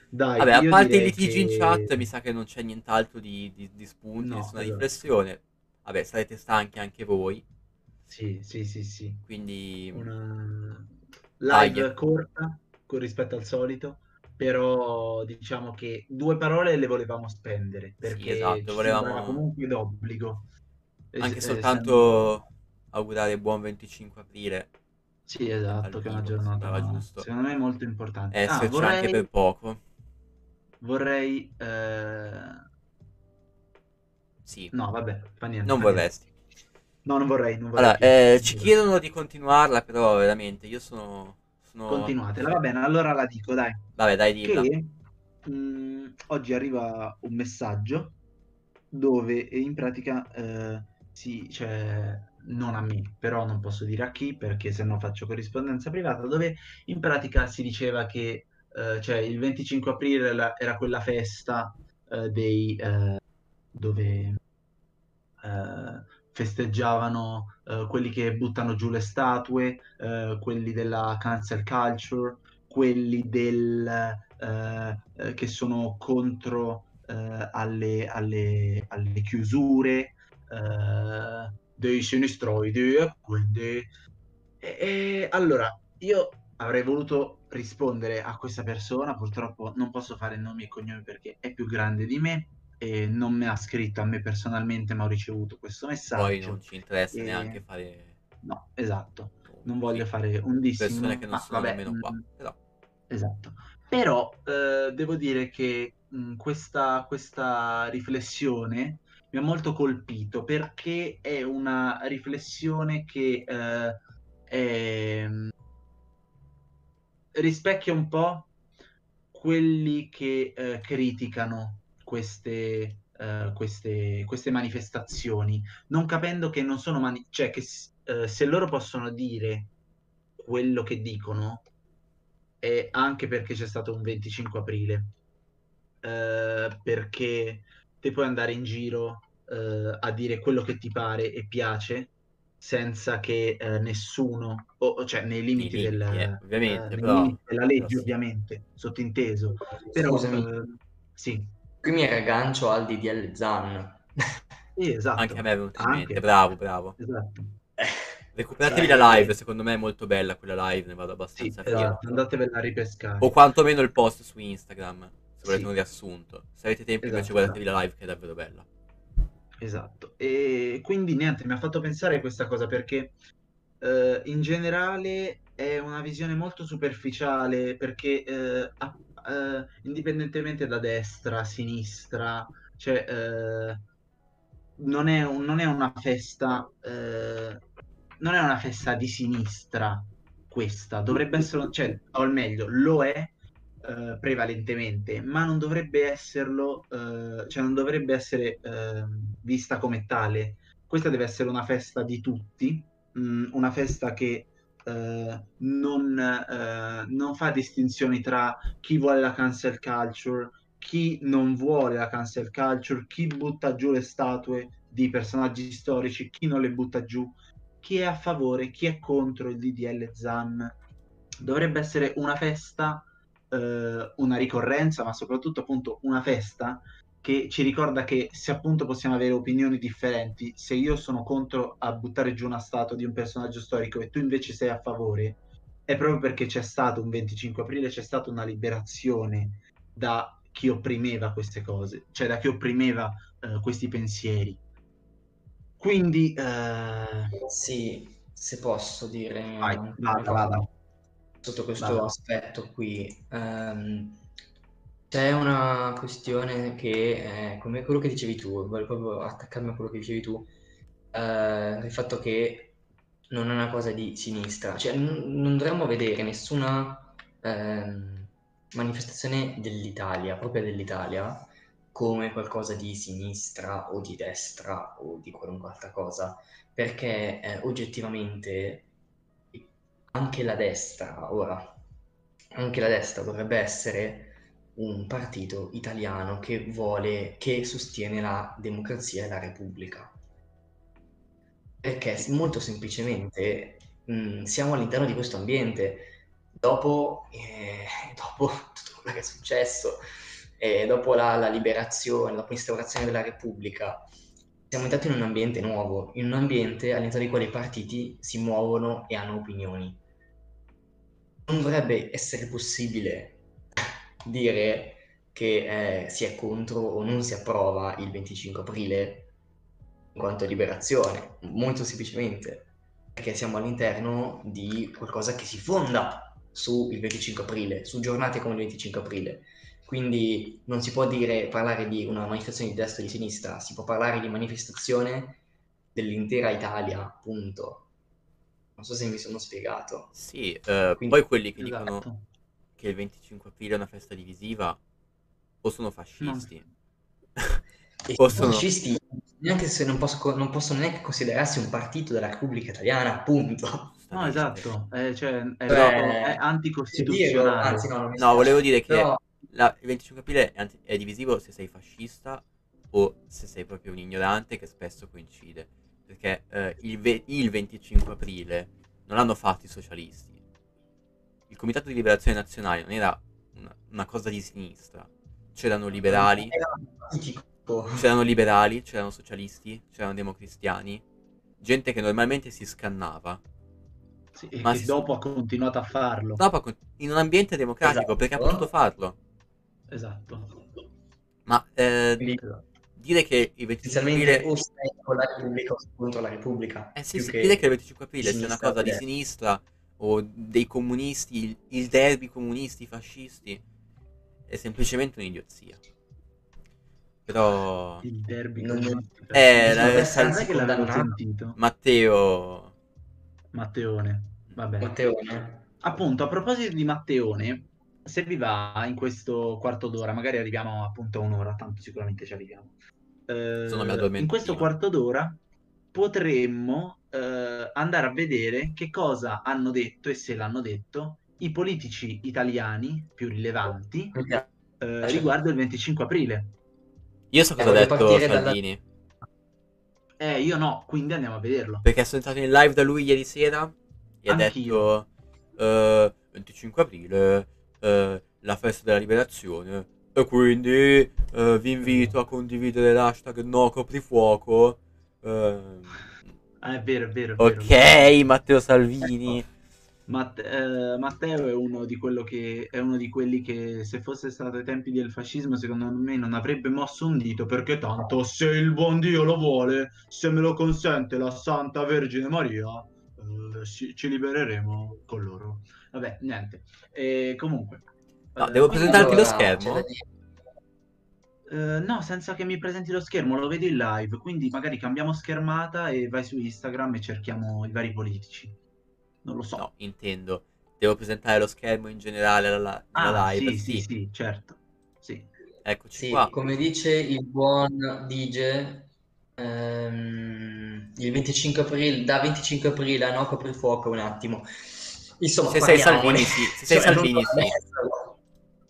Dai, Vabbè, a parte i litigi in che- chat, mi sa che non c'è nient'altro di, di, di spunti, No, nessuna esatto. riflessione. Vabbè, sarete stanchi anche voi, Sì, sì, sì, sì. quindi Una Dai. live corta con rispetto al solito, però diciamo che due parole le volevamo spendere perché esatto, ci volevamo- comunque d'obbligo. Anche eh, soltanto augurare buon 25 aprile. Sì, esatto, che è una giornata giusto. secondo me molto importante. Ah, Esserci vorrei, anche per poco. vorrei eh, Sì, no, vabbè, fa niente. non fa niente. vorresti. No, non vorrei, non vorrei Allora, eh, ci chiedono di continuarla, però veramente io sono... sono... Continuatela, va bene, allora la dico, dai. Vabbè, dai, dilla. che mh, oggi arriva un messaggio dove eh, in pratica eh, si, cioè, non a me, però non posso dire a chi perché se no faccio corrispondenza privata, dove in pratica si diceva che eh, cioè, il 25 aprile la- era quella festa eh, dei, eh, dove eh, festeggiavano eh, quelli che buttano giù le statue, eh, quelli della cancel culture, quelli del, che sono contro alle, alle- alle chiusure, eh, dei sinistroidi e quindi... E, e allora, io avrei voluto rispondere a questa persona, purtroppo non posso fare nomi e cognomi perché è più grande di me e non mi ha scritto a me personalmente, ma ho ricevuto questo messaggio. Poi non ci interessa E- neanche fare... No, esatto. Non voglio fare un dissing, Persone che non sono vabbè, nemmeno qua. mm, Però, Esatto. Però eh, devo dire che mh, questa, questa riflessione mi ha molto colpito perché è una riflessione che eh, è- rispecchia un po' quelli che eh, criticano queste, eh, queste, queste manifestazioni, non capendo che non sono mani- cioè che eh, se loro possono dire quello che dicono e anche perché c'è stato un 25 aprile, eh, perché te puoi andare in giro eh, a dire quello che ti pare e piace senza che eh, nessuno, o, cioè nei limiti, limiti, del, eh, ovviamente, nei però- limiti della legge, però sì. ovviamente, sottinteso. Però, Scusami, eh, sì, qui mi raggancio al DDL Zan. Sì, esatto. Anche a me è venuto in Anche. mente. Bravo, bravo. Esatto. Recuperatevi Cioè- la live, secondo me è molto bella quella live, ne vado Sì, abbastanza fiero. esatto. Andatevela a ripescare. O quantomeno il post su Instagram, se volete Sì. un riassunto. Se avete tempo invece Esatto, guardatevi la live che è davvero bella. Esatto, e quindi niente, mi ha fatto pensare questa cosa perché eh, in generale è una visione molto superficiale perché eh, a- eh, indipendentemente da destra, sinistra, cioè eh, non è, un- non è una festa, eh, non è una festa di sinistra questa, dovrebbe essere, cioè, o al meglio, lo è eh, prevalentemente, ma non dovrebbe esserlo, eh, cioè non dovrebbe essere ehm, vista come tale. Questa deve essere una festa di tutti, mh, una festa che eh, non, eh, non fa distinzioni tra chi vuole la cancel culture, chi non vuole la cancel culture, chi butta giù le statue di personaggi storici, chi non le butta giù, chi è a favore, chi è contro il DDL ZAN. Dovrebbe essere una festa eh, una ricorrenza, ma soprattutto appunto una festa che ci ricorda che se appunto possiamo avere opinioni differenti, se io sono contro a buttare giù una statua di un personaggio storico e tu invece sei a favore, è proprio perché c'è stato un 25 aprile, c'è stata una liberazione da chi opprimeva queste cose, cioè da chi opprimeva eh, questi pensieri. Quindi, eh, Sì, se posso dire vai, una vada, vada. Sotto questo Vada. aspetto qui. Ehm, c'è una questione che è come quello che dicevi tu, voglio proprio attaccarmi a quello che dicevi tu, eh, il fatto che non è una cosa di sinistra, cioè n- non dovremmo vedere nessuna ehm, manifestazione dell'Italia, proprio dell'Italia, come qualcosa di sinistra o di destra o di qualunque altra cosa, perché eh, oggettivamente anche la destra, ora, anche la destra dovrebbe essere un partito italiano che vuole, che sostiene la democrazia e la repubblica. Perché molto semplicemente mh, siamo all'interno di questo ambiente. Dopo, eh, dopo tutto quello che è successo, eh, dopo la, la liberazione, dopo l'instaurazione della Repubblica, siamo entrati in un ambiente nuovo, in un ambiente all'interno di quale i partiti si muovono e hanno opinioni. Non dovrebbe essere possibile dire che eh, si è contro o non si approva il 25 aprile in quanto liberazione, molto semplicemente perché siamo all'interno di qualcosa che si fonda sul 25 aprile, su giornate come il 25 aprile. Quindi non si può dire, parlare di una manifestazione di destra o di sinistra, si può parlare di manifestazione dell'intera Italia, punto. Non so se mi sono spiegato. Sì, eh, Quindi- poi quelli che dicono Esatto. che il 25 aprile è una festa divisiva o sono fascisti. E O i sono- fascisti neanche se non, posso- non possono neanche considerarsi un partito della Repubblica Italiana, punto. No, esatto, eh, cioè, è, proprio- è anticostituzionale. Anzi, no, non mi No, volevo dire che Però- la- il 25 aprile è, anti- è divisivo se sei fascista o se sei proprio un ignorante che spesso coincide. Perché eh, il, ve- il 25 aprile non l'hanno fatto i socialisti. Il Comitato di Liberazione Nazionale non era una, una cosa di sinistra. C'erano liberali, c'erano liberali, c'erano socialisti, c'erano democristiani, gente che normalmente si scannava. Sì, e Ma si- dopo ha continuato a farlo. Dopo, in un ambiente democratico, Esatto. perché ha potuto farlo. Esatto. Ma eh, Quindi dire che il 25 essenzialmente aprile o sei con la Repubblica o contro la Repubblica. Eh sì, sì, che dire che il 25 aprile sia una cosa di destra. sinistra o dei comunisti, il, il derby comunisti fascisti, è semplicemente un'idiozia. Però Il derby. Non- comunista. Eh, Non la- è sai- che l'avevo condannato. sentito. Matteo... Matteone. Vabbè. Matteone. Appunto, a proposito di Matteone, se vi va in questo quarto d'ora, magari arriviamo appunto a un'ora, tanto sicuramente ci arriviamo. Eh, Se no mi addormento in questo quarto d'ora potremmo eh, andare a vedere che cosa hanno detto e se l'hanno detto i politici italiani più rilevanti eh, riguardo il 25 aprile. Io so Eh, cosa ha voglio detto partire dalla- Salvini, Eh, io no, quindi andiamo a vederlo. perché sono entrato in live da lui ieri sera e ha Anch'io. detto eh, 25 aprile, eh, la festa della liberazione, E quindi eh, vi invito a condividere l'hashtag no coprifuoco. Ehm, Ah, è vero, è vero. È vero. ok, Matteo Salvini. Matt- eh, Matteo è uno che è uno di quelli che se fosse stato ai tempi del fascismo secondo me non avrebbe mosso un dito perché tanto se il buon Dio lo vuole se me lo consente la Santa Vergine Maria eh, ci libereremo con loro vabbè niente e comunque No, eh, devo quindi- presentarti lo Allora, schermo? da dire- eh, no, senza che mi presenti lo schermo, lo vedi in live, quindi magari cambiamo schermata e vai su Instagram e cerchiamo i vari politici. Non lo so. No, intendo. Devo presentare lo schermo in generale alla, alla Ah, live. sì, sì, sì, certo. Sì. Eccoci Sì, qua. come dice il buon DJ, ehm, il 25 aprile, da 25 aprile a no coprifuoco un attimo. Insomma, Se sei. Salvini, sì. Se sei Cioè, Salvini, sì.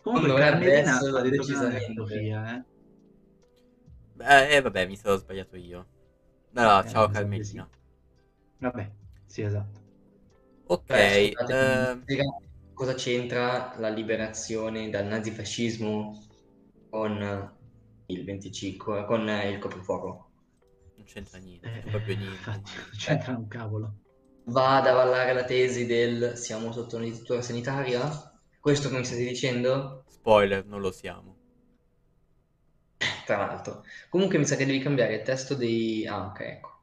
Comunque Carmelina ha decisamente. Eh. Beh, eh, vabbè, mi sarò sbagliato io. Allora, Eh, ciao Carmelina. Vabbè, sì, esatto. Ok, Beh, scusate, spiega cosa c'entra la liberazione dal nazifascismo con il 25, con il coprifuoco? non c'entra niente, Eh, proprio niente. infatti, non c'entra un cavolo. Va ad avallare la tesi del siamo sotto una dittatura sanitaria? Questo che mi state dicendo? Spoiler, non lo siamo. Tra l'altro. Comunque mi sa che devi cambiare il testo dei... Ah, ok, ecco.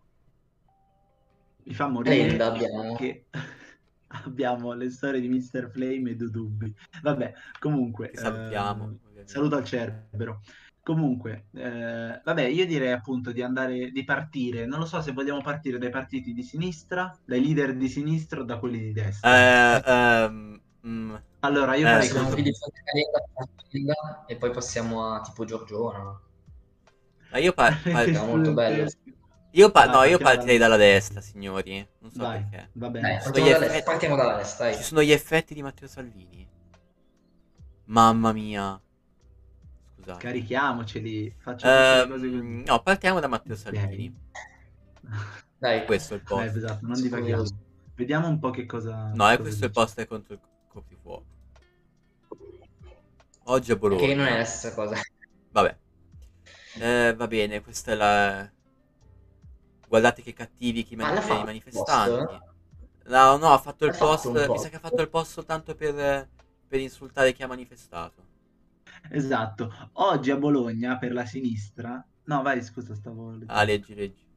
Mi fa morire Tenda abbiamo. che abbiamo le storie di Mr. Flame e Dudubbi. Vabbè, comunque... Ti salutiamo. eh. Saluto al Cerbero. Comunque, eh, vabbè, io direi appunto di andare, di partire. Non lo so se vogliamo partire dai partiti di sinistra, dai leader di sinistra o da quelli di destra. Eh, ehm, mm, Allora, io eh, farei Siamo così. qui di fronte a Calenda, Calenda, e poi passiamo a tipo Giorgiona. ma io, par- par- molto bello. io, pa- Dai, no, io partirei da- dalla destra, signori. Non so Vai, perché. va Dai, bene. partiamo gli dalla, effetti- partiamo dalla destra, dai. Ci sono gli effetti di Matteo Salvini. Mamma mia. Scusate. Carichiamoceli, facciamo Ehm, queste cose così. no, partiamo da Matteo Salvini. Dai. Questo è il Eh, post. esatto, non divaghiamo. Vediamo un po' che cosa... No, è cosa questo il dice. post contro il coprifuoco. Oggi a Bologna. Che non è la stessa cosa. Vabbè. Eh, va bene, questa è la... Guardate che cattivi chi Ma mani- fatto i il manifestanti. No, no, ha fatto il L'ha fatto post. un Mi sa che ha fatto il post soltanto per, per insultare chi ha manifestato. Esatto. Oggi a Bologna, per la sinistra... No, vai, scusa, stavo... Ah, leggi, leggi.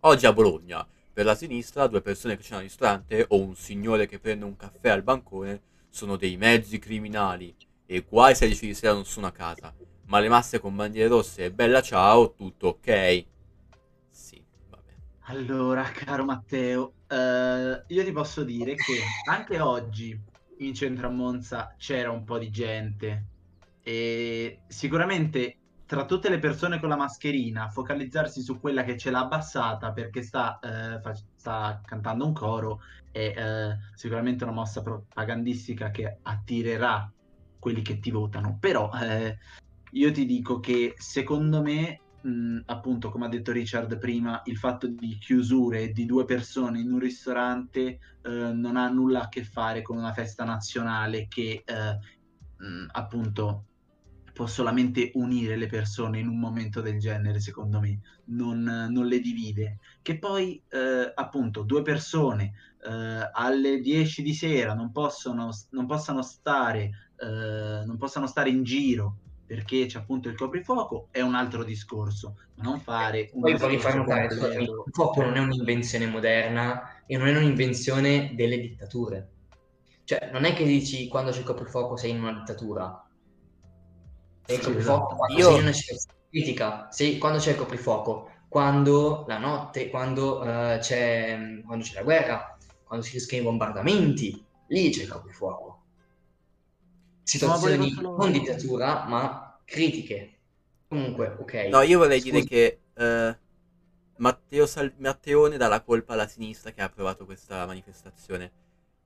Oggi a Bologna, per la sinistra, due persone che c'è al ristorante o un signore che prende un caffè al bancone sono dei mezzi criminali. E guai se 10 di sera non sono a casa. Ma le masse con bandiere rosse e bella ciao, tutto ok. Sì, vabbè. Allora, caro Matteo, eh, io ti posso dire che anche oggi in centro a Monza c'era un po' di gente e sicuramente tra tutte le persone con la mascherina focalizzarsi su quella che ce l'ha abbassata perché sta, eh, fa- sta cantando un coro è eh, sicuramente una mossa propagandistica che attirerà quelli che ti votano. Però eh, io ti dico che secondo me mh, appunto, come ha detto Richard prima, il fatto di chiusure di due persone in un ristorante eh, non ha nulla a che fare con una festa nazionale che eh, mh, appunto può solamente unire le persone in un momento del genere, secondo me, non, non le divide. Che poi, eh, appunto, due persone eh, alle 10 di sera non possono, non possano stare, eh, non possano stare in giro perché c'è appunto il coprifuoco è un altro discorso, ma non fare un Poi discorso far notare, il completo. fuoco non è un'invenzione moderna e non è un'invenzione delle dittature. Cioè, non è che dici quando c'è il coprifuoco sei in una dittatura. Sei il Sì, coprifuoco esatto. Io- sei in una situazione critica. Sei, quando c'è il coprifuoco, quando la notte, quando eh, c'è quando c'è la guerra, quando si rischiano i bombardamenti, lì c'è il coprifuoco. Situazioni solo- non dittatura, ma critiche. Comunque, ok. No, io vorrei dire Scusa. che eh, Matteo Sal- Matteone dà la colpa alla sinistra che ha approvato questa manifestazione.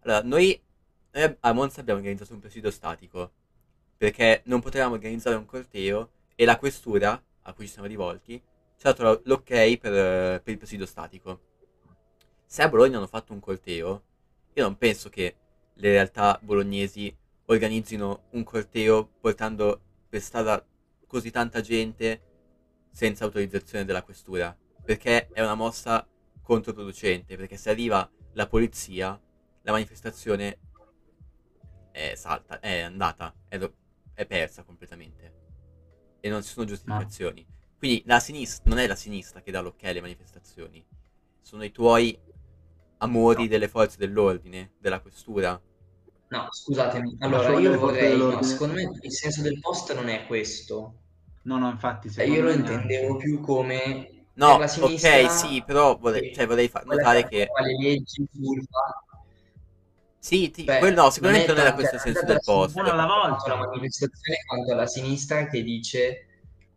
Allora, noi, noi a Monza abbiamo organizzato un presidio statico perché non potevamo organizzare un corteo e la questura a cui ci siamo rivolti ci ha dato l'ok per, per il presidio statico. Se a Bologna hanno fatto un corteo, io non penso che le realtà bolognesi organizzino un corteo portando per strada così tanta gente senza autorizzazione della questura, perché è una mossa controproducente, perché se arriva la polizia, la manifestazione è salta, è andata, è, do- è persa completamente. E non ci sono giustificazioni. Quindi la sinistra, non è la sinistra che dà l'ok alle manifestazioni, sono i tuoi amori No. delle forze dell'ordine, della questura. No, scusatemi. Allora, io vorrei... No, secondo me il senso del post non è questo. No, no, infatti, Cioè, secondo io lo me intendevo più come... No, per la sinistra, ok, sì, però vorrei, cioè, vorrei far notare che le leggi sul Sì, ti- Beh, quello no, sicuramente non, è era questo il cioè, senso del post. Una alla volta. Una manifestazione quanto alla sinistra che dice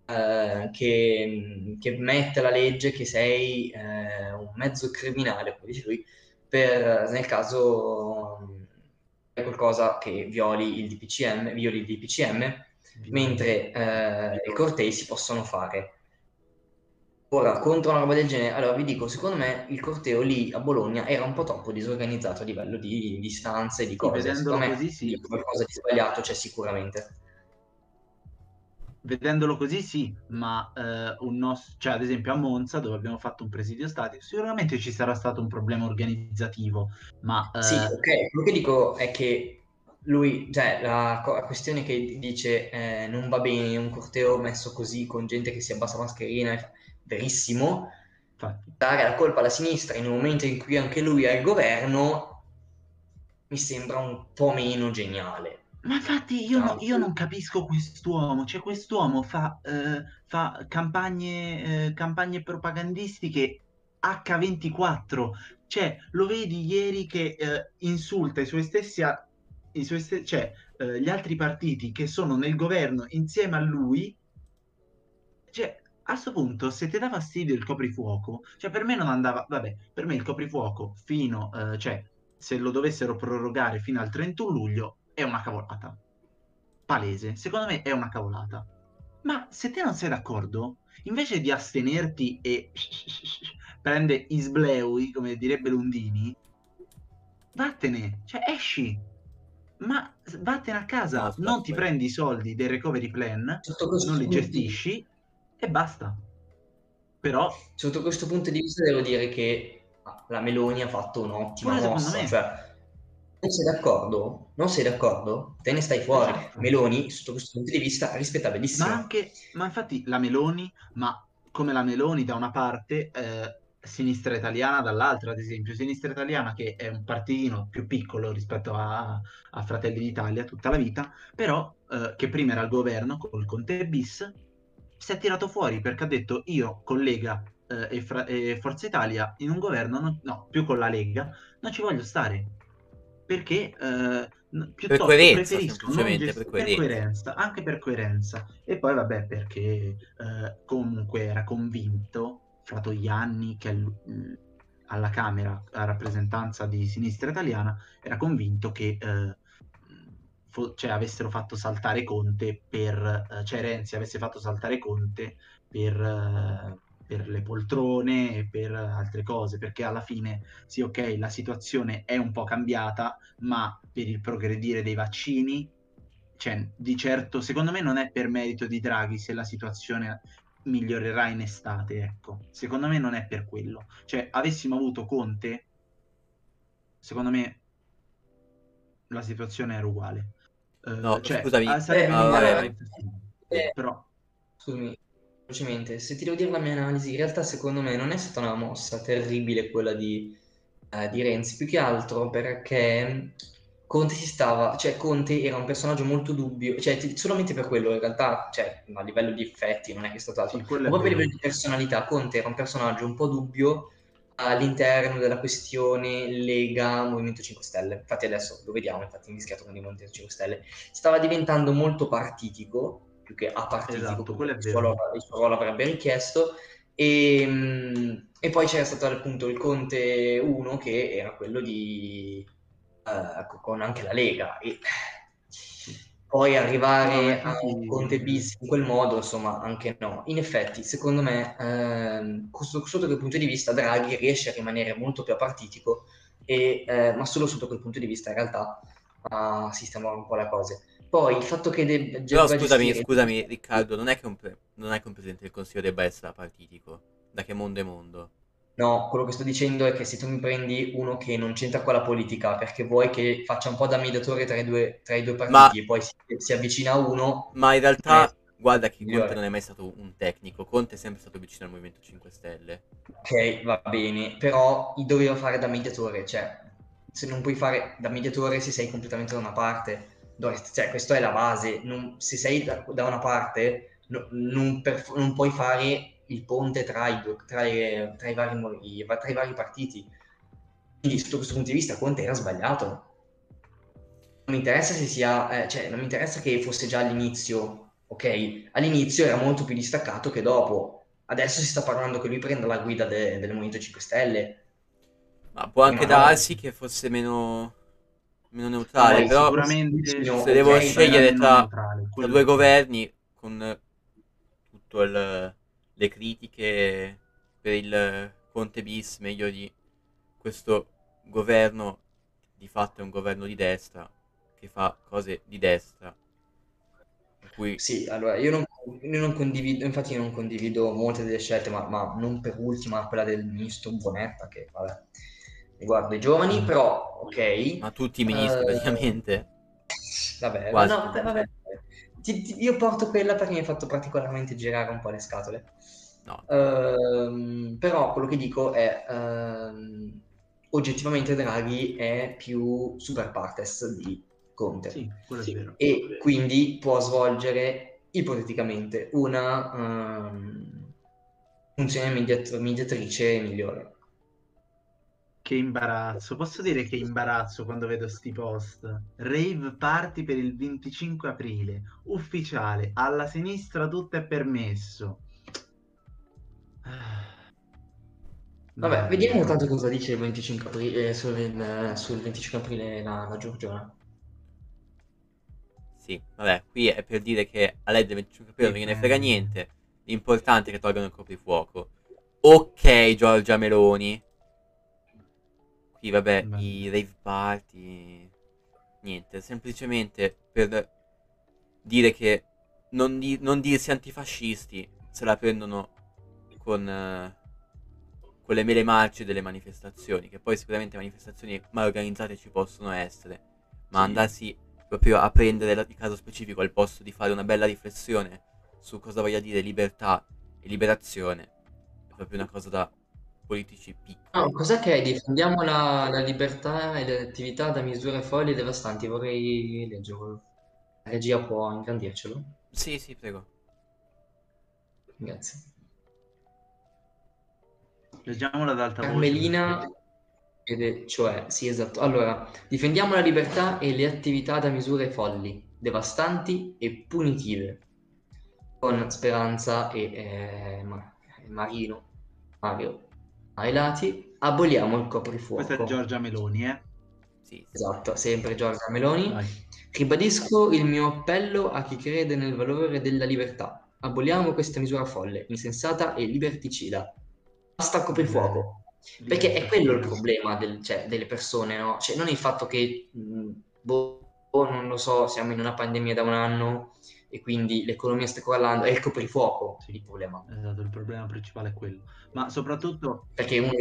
eh, che, che mette la legge che sei eh, un mezzo criminale, come dice lui, per, nel caso qualcosa che violi il DPCM, violi il DPCM, mentre eh, i cortei si possono fare. Ora, contro una roba del genere, allora vi dico, secondo me il corteo lì a Bologna era un po' troppo disorganizzato a livello di distanze di cose. vedendolo Secondo me così, sì. qualcosa di sbagliato c'è sicuramente. Vedendolo così sì, ma eh, un nos- cioè, ad esempio a Monza, dove abbiamo fatto un presidio statico, sicuramente ci sarà stato un problema organizzativo, ma eh, Sì, ok, quello che dico è che lui, cioè la, co- la questione che dice eh, non va bene un corteo messo così con gente che si abbassa mascherina, è verissimo, infatti, dare la colpa alla sinistra in un momento in cui anche lui è al governo mi sembra un po' meno geniale. Ma infatti io, no- io non capisco quest'uomo, cioè quest'uomo fa, eh, fa campagne, eh, campagne propagandistiche H24, cioè lo vedi ieri che eh, insulta i suoi stessi, a- i suoi ste- cioè eh, gli altri partiti che sono nel governo insieme a lui, cioè a sto punto se ti dà fastidio il coprifuoco, cioè per me non andava, vabbè, per me il coprifuoco fino, eh, cioè se lo dovessero prorogare fino al 31 luglio è una cavolata. Palese, secondo me è una cavolata. Ma se te non sei d'accordo, invece di astenerti e prende isbleui, come direbbe Lundini, vattene, cioè esci. Ma vattene a casa, No, aspetta, non ti aspetta. prendi i soldi del recovery plan, non li gestisci e basta. Però Sotto questo punto di vista devo dire che la Meloni ha fatto un'ottima mossa, cioè non sei d'accordo? Non sei d'accordo? Te ne stai fuori. Esatto. Meloni, sotto questo punto di vista, rispettabilissima. Ma anche, ma infatti la Meloni, ma come la Meloni da una parte, eh, sinistra italiana dall'altra, ad esempio, sinistra italiana che è un partitino più piccolo rispetto a, a Fratelli d'Italia tutta la vita, però eh, che prima era al governo col Conte bis, si è tirato fuori perché ha detto io con Lega eh, e, Fra- e Forza Italia in un governo, non- no, più con la Lega, non ci voglio stare. Perché eh, piuttosto coerenza, preferisco semplicemente, per per coerenza. coerenza, anche per coerenza. E poi vabbè, perché eh, comunque era convinto, Fratoianni, che è l- l- alla Camera a rappresentanza di sinistra italiana, era convinto che eh, fo- cioè, avessero fatto saltare Conte per, eh, cioè Renzi avesse fatto saltare Conte per, eh, per le poltrone e per altre cose, perché alla fine sì, ok, la situazione è un po' cambiata, ma per il progredire dei vaccini, cioè, di certo, secondo me non è per merito di Draghi se la situazione migliorerà in estate, ecco. Secondo me non è per quello. Cioè, avessimo avuto Conte, secondo me la situazione era uguale. Eh, No, cioè, scusami, ah, sarebbe eh, migliorata, eh, eh, però Scusami, velocemente, se ti devo dire la mia analisi, in realtà secondo me non è stata una mossa terribile quella di, eh, di Renzi, più che altro perché Conte si stava, cioè Conte era un personaggio molto dubbio, cioè ti- solamente per quello in realtà, cioè a livello di effetti non è che è stato altro, sì, ma proprio vero. livello di personalità, Conte era un personaggio un po' dubbio all'interno della questione Lega Movimento 5 Stelle. Infatti adesso lo vediamo, infatti mischiato con il Movimento 5 Stelle. Stava diventando molto partitico, più che apartitico, Esatto, quello è vero. il suo ruolo avrebbe richiesto. E, mh, e poi c'era stato appunto il Conte 1 che era quello di eh, con anche la Lega. E poi arrivare a un Conte bis in quel modo, insomma, anche no. In effetti, secondo me, ehm, sotto, quel punto di vista, Draghi riesce a rimanere molto più apartitico, e, eh, ma solo sotto quel punto di vista, in realtà, a sistemare un po' le cose. Poi il fatto che de- Però debba scusami, gestire- scusami Riccardo, non è che un, pre- non è che un presidente del consiglio debba essere apartitico. Da che mondo è mondo? No, quello che sto dicendo è che se tu mi prendi uno che non c'entra con la politica perché vuoi che faccia un po' da mediatore tra i due, tra i due partiti Ma- e poi si, si avvicina a uno, Ma in realtà, Eh, guarda che. Conte non è mai stato un tecnico. Conte è sempre stato vicino al Movimento 5 Stelle. ok, va bene, però doveva fare da mediatore, cioè se non puoi fare da mediatore se sei completamente da una parte, dovresti- cioè questa è la base, non- se sei da, da una parte no- non, per- non puoi fare il ponte tra i, tra i- tra i vari, tra i vari partiti. Quindi sotto questo punto di vista Conte era sbagliato. Non mi interessa se sia, eh, cioè non mi interessa che fosse già all'inizio, ok? All'inizio era molto più distaccato che dopo. Adesso si sta parlando che lui prenda la guida de- del Movimento 5 Stelle. Ma può anche no. darsi che fosse meno, meno neutrale. Dai, però sicuramente se se devo scegliere tra, tra due governi con tutte le critiche per il Conte bis, meglio di questo governo di fatto è un governo di destra che fa cose di destra. Cui Sì, allora io non, io non condivido, infatti io non condivido molte delle scelte, ma, ma non per ultima quella del ministro Bonetta, che vabbè, riguarda i giovani, però ok. ma tutti i ministri Eh, praticamente. Vabbè, Quasi no, vabbè, vabbè. Ti- ti- io porto quella perché mi ha fatto particolarmente girare un po' le scatole. No, Ehm, però quello che dico è ehm, oggettivamente Draghi è più super partes di Conte Sì, quello è vero. e quindi può svolgere ipoteticamente una ehm, funzione mediat- mediatrice migliore. Che imbarazzo, posso dire che imbarazzo quando vedo sti post. Rave party per il 25 aprile, ufficiale, alla sinistra tutto è permesso. Ah. Vabbè, Dai, vediamo no. tanto cosa dice il 25 aprile, eh, sul, eh, sul 25 aprile la, la Giorgiona. sì, vabbè, qui è per dire che a lei del 25 aprile non gliene frega niente. L'importante è che tolgano il coprifuoco. Ok, Giorgia Meloni. Qui, vabbè, Beh. i rave party. Niente, semplicemente per dire che non, di- non dirsi antifascisti se la prendono con, eh, con le mele marce delle manifestazioni, che poi sicuramente manifestazioni mal organizzate ci possono essere, ma Sì. andarsi proprio a prendere la- il caso specifico al posto di fare una bella riflessione su cosa voglia dire libertà e liberazione è proprio una cosa da politici piccoli. No, cos'è che è? Difendiamo la, la libertà e le attività da misure folli e devastanti. Vorrei leggerlo. La regia può ingrandircelo? Sì, sì, prego. Grazie. Leggiamola ad alta voce. Carmelina, ed è- cioè, sì, esatto. Allora, difendiamo la libertà e le attività da misure folli, devastanti e punitive. Con Speranza e eh, Ma- Marino, Mario ai lati, aboliamo il coprifuoco. Questa è Giorgia Meloni, eh. Sì, sì. Esatto, sempre Giorgia Meloni. Vai. Ribadisco il mio appello a chi crede nel valore della libertà. Aboliamo questa misura folle, insensata e liberticida. Basta il coprifuoco. Perché è quello il problema del- cioè, delle persone, no? Cioè, non il fatto che, boh, boh, non lo so, siamo in una pandemia da un anno e quindi l'economia sta crollando, è il coprifuoco Sì. il problema. Esatto, il problema principale è quello. Ma soprattutto, Perché uno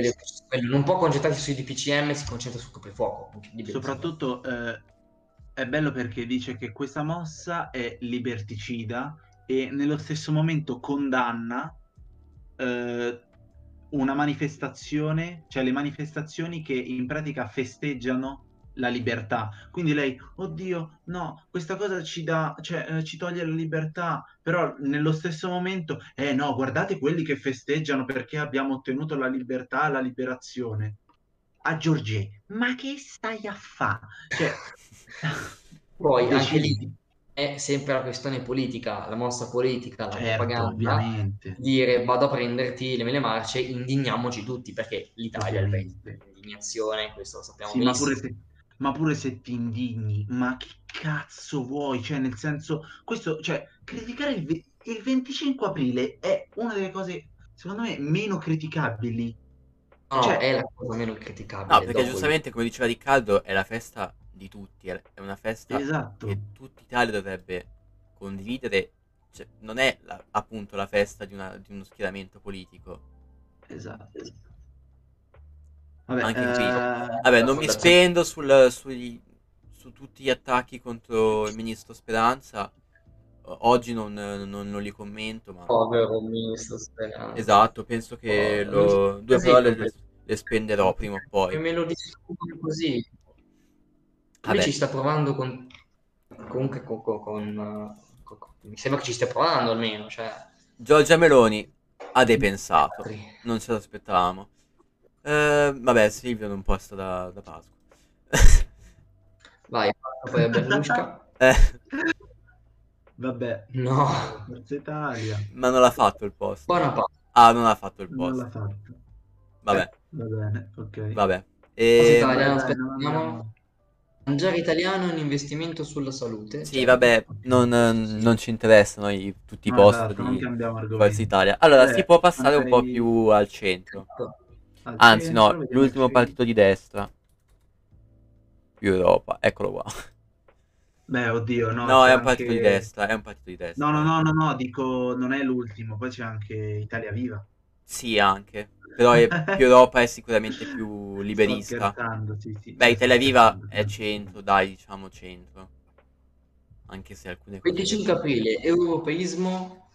quello non può concentrarsi sui DPCM, si concentra sul coprifuoco. soprattutto eh, è bello perché dice che questa mossa è liberticida e nello stesso momento condanna eh, una manifestazione, cioè le manifestazioni che in pratica festeggiano la libertà. Quindi lei, oddio, no, questa cosa ci dà, cioè eh, ci toglie la libertà, però nello stesso momento, eh no, guardate quelli che festeggiano perché abbiamo ottenuto la libertà, la liberazione. A Giorgie, ma che stai a fa? Cioè, Poi anche lì è sempre la questione politica, la mossa politica, la Certo, propaganda. ovviamente. Dire vado a prenderti le mele marce, indigniamoci tutti perché l'Italia è il paese Ovviamente. dell'indignazione, questo lo sappiamo Sì, ma benissimo. pure, se, ma pure se ti indigni, ma che cazzo vuoi? Cioè, nel senso, questo, cioè, criticare il, ve- il 25 aprile è una delle cose, secondo me, meno criticabili. No, cioè- è la cosa meno criticabile. No, perché giustamente, come diceva Riccardo, è la festa di tutti, è è una festa Esatto. che tutta Italia dovrebbe condividere, cioè, non è la- appunto la festa di, una- di uno schieramento politico. Esatto. Vabbè, Anche qui. eh, Vabbè, non mi spendo sul- sugli- su tutti gli attacchi contro il ministro Speranza. Oggi non, non- non li commento, ma Povero ministro Speranza. esatto, penso che Oh, lo- due parole le, le spenderò prima o E poi. me lo distruggono così. Lui Vabbè. ci sta provando con... Comunque con... con- con, con- con- Mi sembra che ci stia provando almeno, cioè... Giorgia Meloni ha depensato, non ce l'aspettavamo. Eh, vabbè, Silvio non può stare da, da Pasqua. Vai, poi a Berlusca. Eh, vabbè, No, Forza Italia ma non l'ha fatto il post. buona parte. Ah, non ha fatto il non post. l'ha fatto. Vabbè, Va bene, ok. vabbè. Forza E... Italia. Dai, aspettiamo. non Mangiare italiano è un investimento sulla salute. Sì, Cioè, vabbè, non, non ci interessano i- tutti i No, post esatto, non di. Forza Italia. Allora, Eh, si può passare un po' magari- più al centro. Al Anzi, no, l'ultimo partito di destra. Più Europa, eccolo qua. Beh, oddio, no. No, è un partito anche- di destra, è un partito di destra. No, no, no, no, no, dico, non è l'ultimo, poi c'è anche Italia Viva. Sì, anche. Però è- più Europa è sicuramente più liberista. sì, sì. Beh, Italia Viva è centro, dai, diciamo centro. Anche se alcune cose... 25 aprile, europeismo,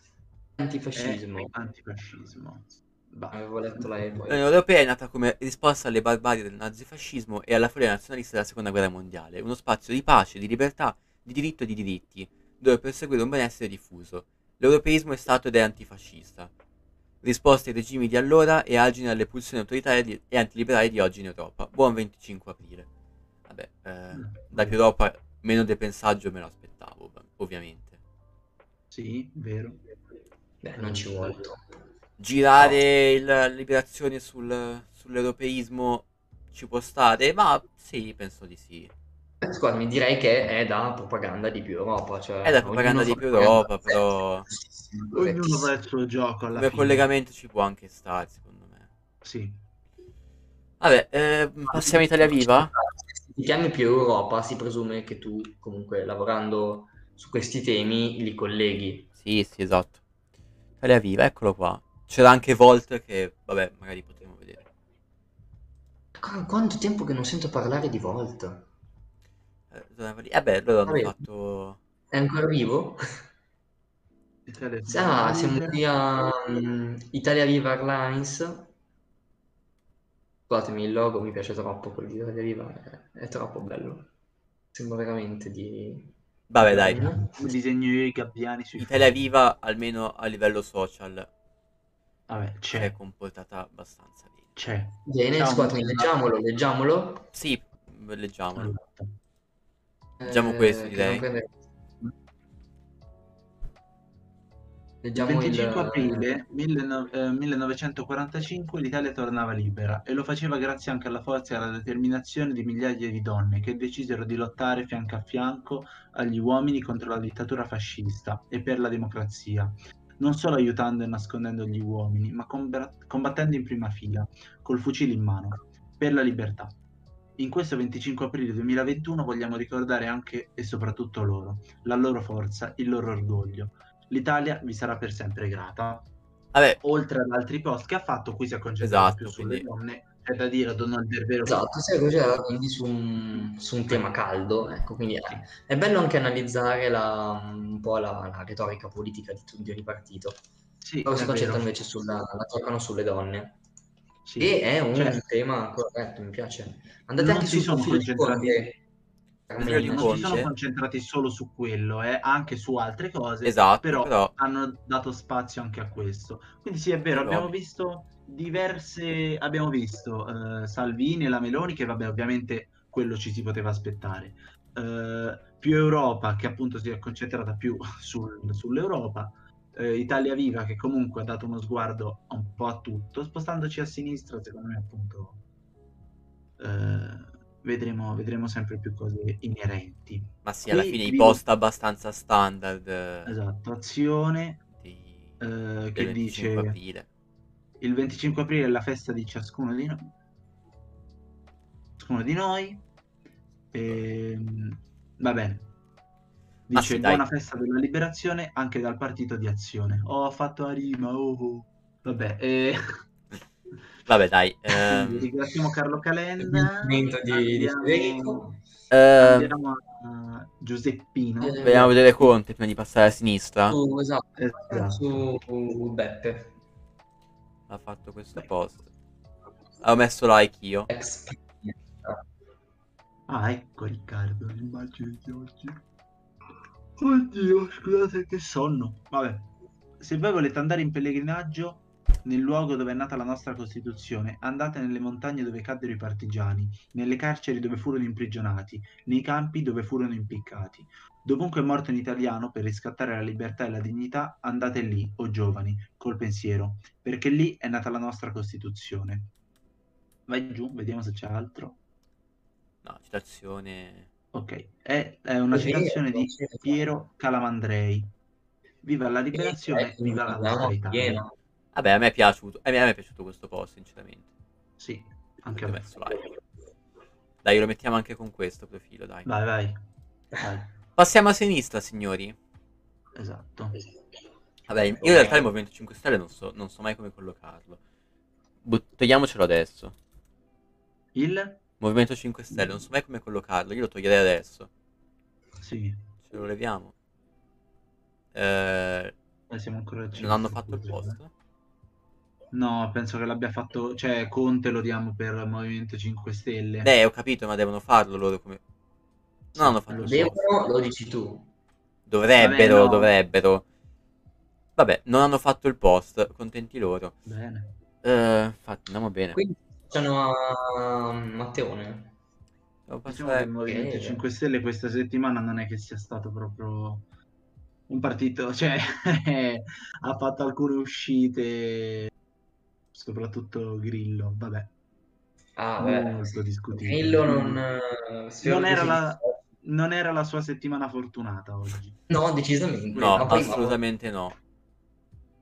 antifascismo. È antifascismo. Bah. Avevo letto la E poi. L'Unione Europea è nata come risposta alle barbarie del nazifascismo e alla follia nazionalista della Seconda Guerra Mondiale, uno spazio di pace, di libertà, di diritto e di diritti, dove perseguire un benessere diffuso. L'europeismo è stato ed è antifascista. Risposta ai regimi di allora e argine alle pulsioni autoritarie di- e antiliberali di oggi in Europa. Buon 25 aprile. Vabbè, eh, da più Europa meno depensaggio me lo aspettavo, ov- ovviamente. Sì, vero. Beh, non ci vuole troppo. Girare il- la liberazione sul- sull'europeismo ci può stare? Ma sì, penso di sì. Eh, Scusami, direi che è da propaganda di più Europa. Cioè, È da propaganda di più Europa, sé. però Ognuno fa il suo gioco alla come fine. collegamento ci può anche stare, secondo me. Sì. Vabbè, eh, passiamo a Italia Viva? Se ti chiami più Europa, si presume che tu, comunque, lavorando su questi temi, li colleghi. Sì, sì, esatto. Italia Viva, eccolo qua. C'era anche Volt che, vabbè, magari potremo vedere. Qu- Quanto tempo che non sento parlare di Volt? Eh. Eh beh, loro hanno Vabbè. fatto... È ancora vivo? Italia Ah, siamo qui a mm, Italia Viva Airlines. Scusatemi, il logo mi piace troppo, quello di Italia Viva è, è troppo bello. Sembra veramente di... Vabbè, dai. Come disegno io i gabbiani sui Italia Viva, almeno a livello social, Vabbè, si è c'è, comportata abbastanza bene. c'è. Bene, Monica. leggiamolo, leggiamolo. Sì, leggiamolo. Esatto. Leggiamo Eh, questo, direi. prende- Il Leggiamo il... 25 aprile 19- eh, 1945 l'Italia tornava libera e lo faceva grazie anche alla forza e alla determinazione di migliaia di donne che decisero di lottare fianco a fianco agli uomini contro la dittatura fascista e per la democrazia, non solo aiutando e nascondendo gli uomini, ma comba- combattendo in prima fila, col fucile in mano, per la libertà. In questo 25 aprile 2021 vogliamo ricordare anche e soprattutto loro, la loro forza, il loro orgoglio. L'Italia vi sarà per sempre grata. Vabbè, Oltre ad altri post che ha fatto, qui si è concentrato Esatto, più sulle quindi- donne. C'è da dire, Donald Berbero. Esatto, si è concentrato quindi su un, su un tema caldo, ecco, quindi è, è bello anche analizzare la- un po' la, la retorica politica di, di ogni partito. Sì, Loro si è concentrano vero. invece sulla, la toccano sulle donne. Sì. E è un Cioè, tema corretto, mi piace. Andate Non anche si sul sono concentrati- Carmine, non si sono concentrati solo su quello, eh, anche su altre cose, esatto, però, però... hanno dato spazio anche a questo. Quindi sì, è vero, Però- abbiamo visto diverse, abbiamo visto eh, Salvini e la Meloni, che vabbè, ovviamente quello ci si poteva aspettare. Eh, più Europa, che appunto si è concentrata più sul- sull'Europa. Eh, Italia Viva, che comunque ha dato uno sguardo un po' a tutto, spostandoci a sinistra, secondo me appunto vedremo, vedremo sempre più cose inerenti. Ma sì, alla Qui fine i post abbastanza standard Esatto, azione di, che 25 dice aprile. Il 25 aprile è la festa di ciascuno di noi. Ciascuno di noi. Ehm, va bene. Dice sì, dai. buona festa della liberazione anche dal partito di azione. Oh, ho fatto la rima. Oh, oh. Vabbè, eh, Vabbè, dai. ehm, ringraziamo Carlo Calenda. L'invito di, di Andiamo- Federico. ehm, Andiamo a Giuseppino. Eh, vediamo vedere Conte prima di passare a sinistra. Su, esatto, Esatto. su Beppe. Ha fatto questo post. Ho messo like io. Ah, ecco Riccardo, l'immagine di oggi. Oddio, scusate che sonno. Vabbè, se voi volete andare in pellegrinaggio nel luogo dove è nata la nostra Costituzione, andate nelle montagne dove caddero i partigiani, nelle carceri dove furono imprigionati, nei campi dove furono impiccati. Dovunque è morto un italiano per riscattare la libertà e la dignità, andate lì, o giovani, col pensiero, perché lì è nata la nostra Costituzione. Vai giù, vediamo se c'è altro. No, citazione. Ok, è, è una citazione di. Piero Calamandrei. Viva la liberazione, Eh, viva la nostra Italia. Vabbè, a me è piaciuto. A me, a me è piaciuto questo post, sinceramente. Sì, anche a me. Dai, lo mettiamo anche con questo profilo, dai. Vai, vai. Vai, Passiamo a sinistra, signori. esatto. Vabbè, io in realtà il Movimento 5 Stelle non so, non so mai come collocarlo. But- togliamocelo adesso. Il? Movimento 5 Stelle, non so mai come collocarlo. Io lo toglierei adesso. Sì, Ce lo leviamo. Eh, eh, siamo ancora al non hanno fatto il scusa, post? eh. No, penso che l'abbia fatto, cioè Conte lo diamo per Movimento 5 Stelle. Eh, ho capito, ma devono farlo loro come... Non hanno fatto. Devono, lo dici tu. Dovrebbero, Vabbè, no. dovrebbero. Vabbè, non hanno fatto il post, contenti loro. Bene. Eh, infatti, andiamo bene. Quindi facciano a Matteone. Devo Diciamo passare- che il Movimento Eh. 5 Stelle questa settimana non è che sia stato proprio un partito, cioè ha fatto alcune uscite, soprattutto Grillo, vabbè, Ah, beh. molto discutibile. Grillo non... eh, Non era, la. Non era la sua settimana fortunata oggi. No, decisamente. No, Ma poi- assolutamente no.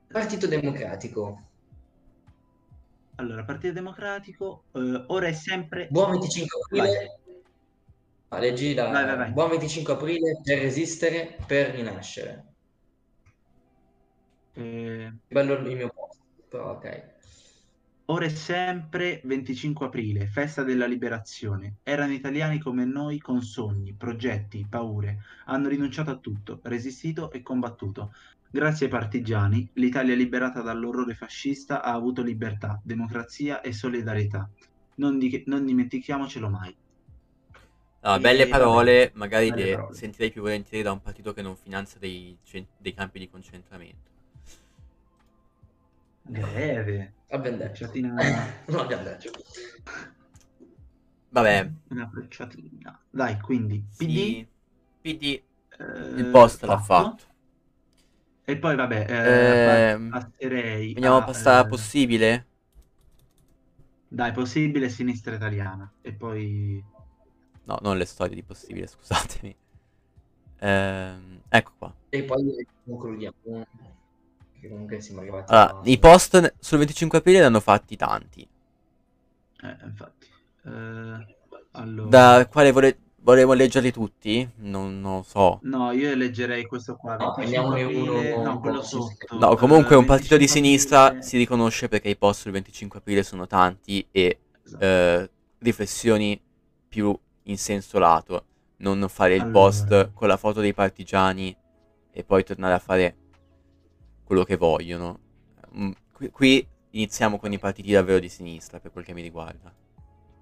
Partito Democratico. Allora, Partito Democratico, eh, ora è sempre... Buon 25 aprile. Ah, leggi la... Vai, vai, vai. Buon 25 aprile per resistere, per rinascere. eh, Bello il mio posto, però ok. Ora è sempre 25 aprile, festa della liberazione. Erano italiani come noi con sogni, progetti, paure. Hanno rinunciato a tutto, resistito e combattuto. Grazie ai partigiani, l'Italia liberata dall'orrore fascista ha avuto libertà, democrazia e solidarietà. Non, di- non dimentichiamocelo mai. E belle parole, magari belle le parole. sentirei più volentieri da un partito che non finanzia dei, cen- dei campi di concentramento. Detto. Frecciatina, Non abbiamo detto. Vabbè, una frecciatina. Dai, quindi, PD, sì, PD, eh, il post l'ha fatto. E poi vabbè, eh, Ehm, passerei Vogliamo a, passare a eh, possibile? Dai, possibile sinistra italiana. E poi... No, non le storie di possibile, scusatemi. Ehm, ecco qua. E poi concludiamo. Che comunque siamo arrivati Allora, a... i post sul 25 aprile ne hanno fatti tanti. Eh, infatti. Eh, allora... Da quale vole- volevo leggerli tutti? Non, non lo so. No, io leggerei questo qua. No, 25 prendiamone aprile, uno no, quello sotto. No, Eh, comunque un partito di 25 sinistra aprile- si riconosce perché i post sul 25 aprile sono tanti e Esatto. eh, riflessioni più in senso lato. Non fare il Allora. post con la foto dei partigiani e poi tornare a fare quello che vogliono. Mm, Qui, qui iniziamo con i partiti davvero di sinistra per quel che mi riguarda.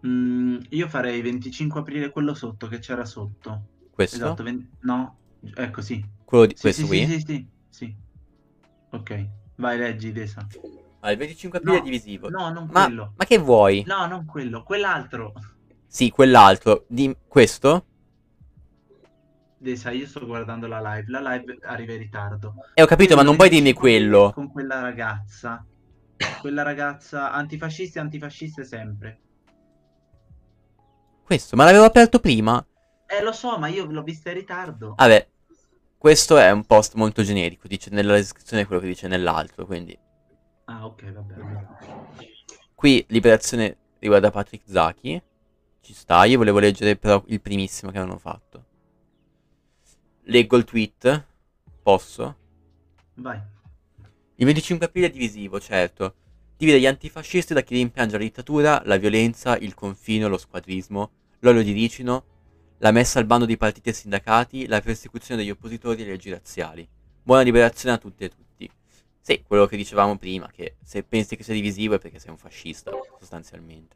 Mm, io farei 25 aprile quello sotto, che c'era sotto. Questo? Esatto, ven- no, ecco sì. Quello di Sì, questo sì, qui? sì, sì, sì, sì. Ok, vai, leggi, Desa. Ah, il 25 aprile No, è divisivo. no, non ma, quello. ma che vuoi? No, non quello, quell'altro. Sì, quell'altro. Di questo? Desa, io sto guardando la live. La live arriva in ritardo. Eh, ho capito, ma non puoi dirmi 25 aprile quello. Con quella ragazza. Quella ragazza antifascista e antifasciste sempre. Questo, ma l'avevo aperto prima. Eh, lo so, ma io l'ho vista in ritardo. Vabbè, questo è un post molto generico, dice nella descrizione quello che dice nell'altro, quindi Ah, ok, vabbè. vabbè. qui liberazione riguarda Patrick Zaki, Ci sta, io volevo leggere però il primissimo che avevano fatto. Leggo il tweet. Posso? Vai. Il 25 aprile è divisivo, certo. Divide gli antifascisti da chi rimpiange la dittatura, la violenza, il confino, lo squadrismo, l'olio di ricino, la messa al bando di partiti e sindacati, la persecuzione degli oppositori e le leggi razziali. Buona liberazione a tutte e tutti. Sì, quello che dicevamo prima, che se pensi che sia divisivo è perché sei un fascista, sostanzialmente.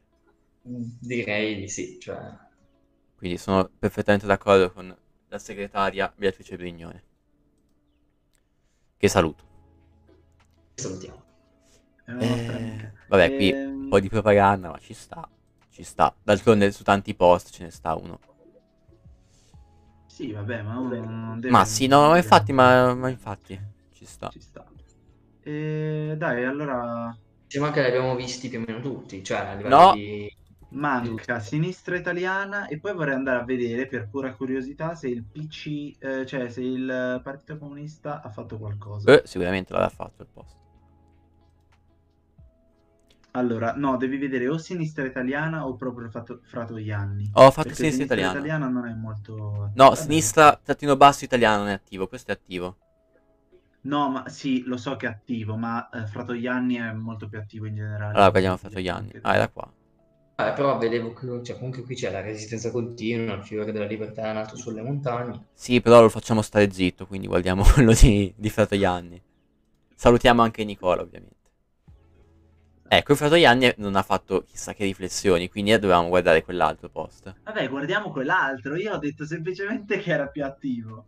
Direi di sì, cioè... Quindi sono perfettamente d'accordo con la segretaria Beatrice Brignone. Che saluto. Salutiamo. Eh, amica. vabbè, qui Ehm, un po' di propaganda, ma ci sta. Ci sta. D'altronde su tanti post ce ne sta uno. Sì, vabbè, ma uno non deve... Ma sì, no, ma infatti, ma, ma infatti, ci sta. Ci sta. E dai, allora Sembra che li abbiamo visti più o meno tutti, cioè a livello No. di... manca sinistra italiana e poi vorrei andare a vedere per pura curiosità se il PC, eh, cioè se il Partito Comunista ha fatto qualcosa. Eh, sicuramente l'aveva fatto il post. Allora, no, devi vedere o sinistra italiana o proprio fatto, Fratoianni. Ho fatto Perché sinistra italiana. italiana non è molto... No, Vabbè. sinistra trattino basso italiano non è attivo, questo è attivo. No, ma sì, lo so che è attivo, ma eh, Fratoianni è molto più attivo in generale. Allora, guardiamo Fratoianni. Ah, era qua. Eh, però vedevo che cioè, comunque qui c'è la resistenza continua, il fiore della libertà è nato sulle montagne. Sì, però lo facciamo stare zitto, quindi guardiamo quello di, di Fratoianni. Salutiamo anche Nicola, ovviamente. Ecco, il Fratoianni non ha fatto chissà che riflessioni, quindi dovevamo guardare quell'altro post. Vabbè, guardiamo quell'altro. Io ho detto semplicemente che era più attivo.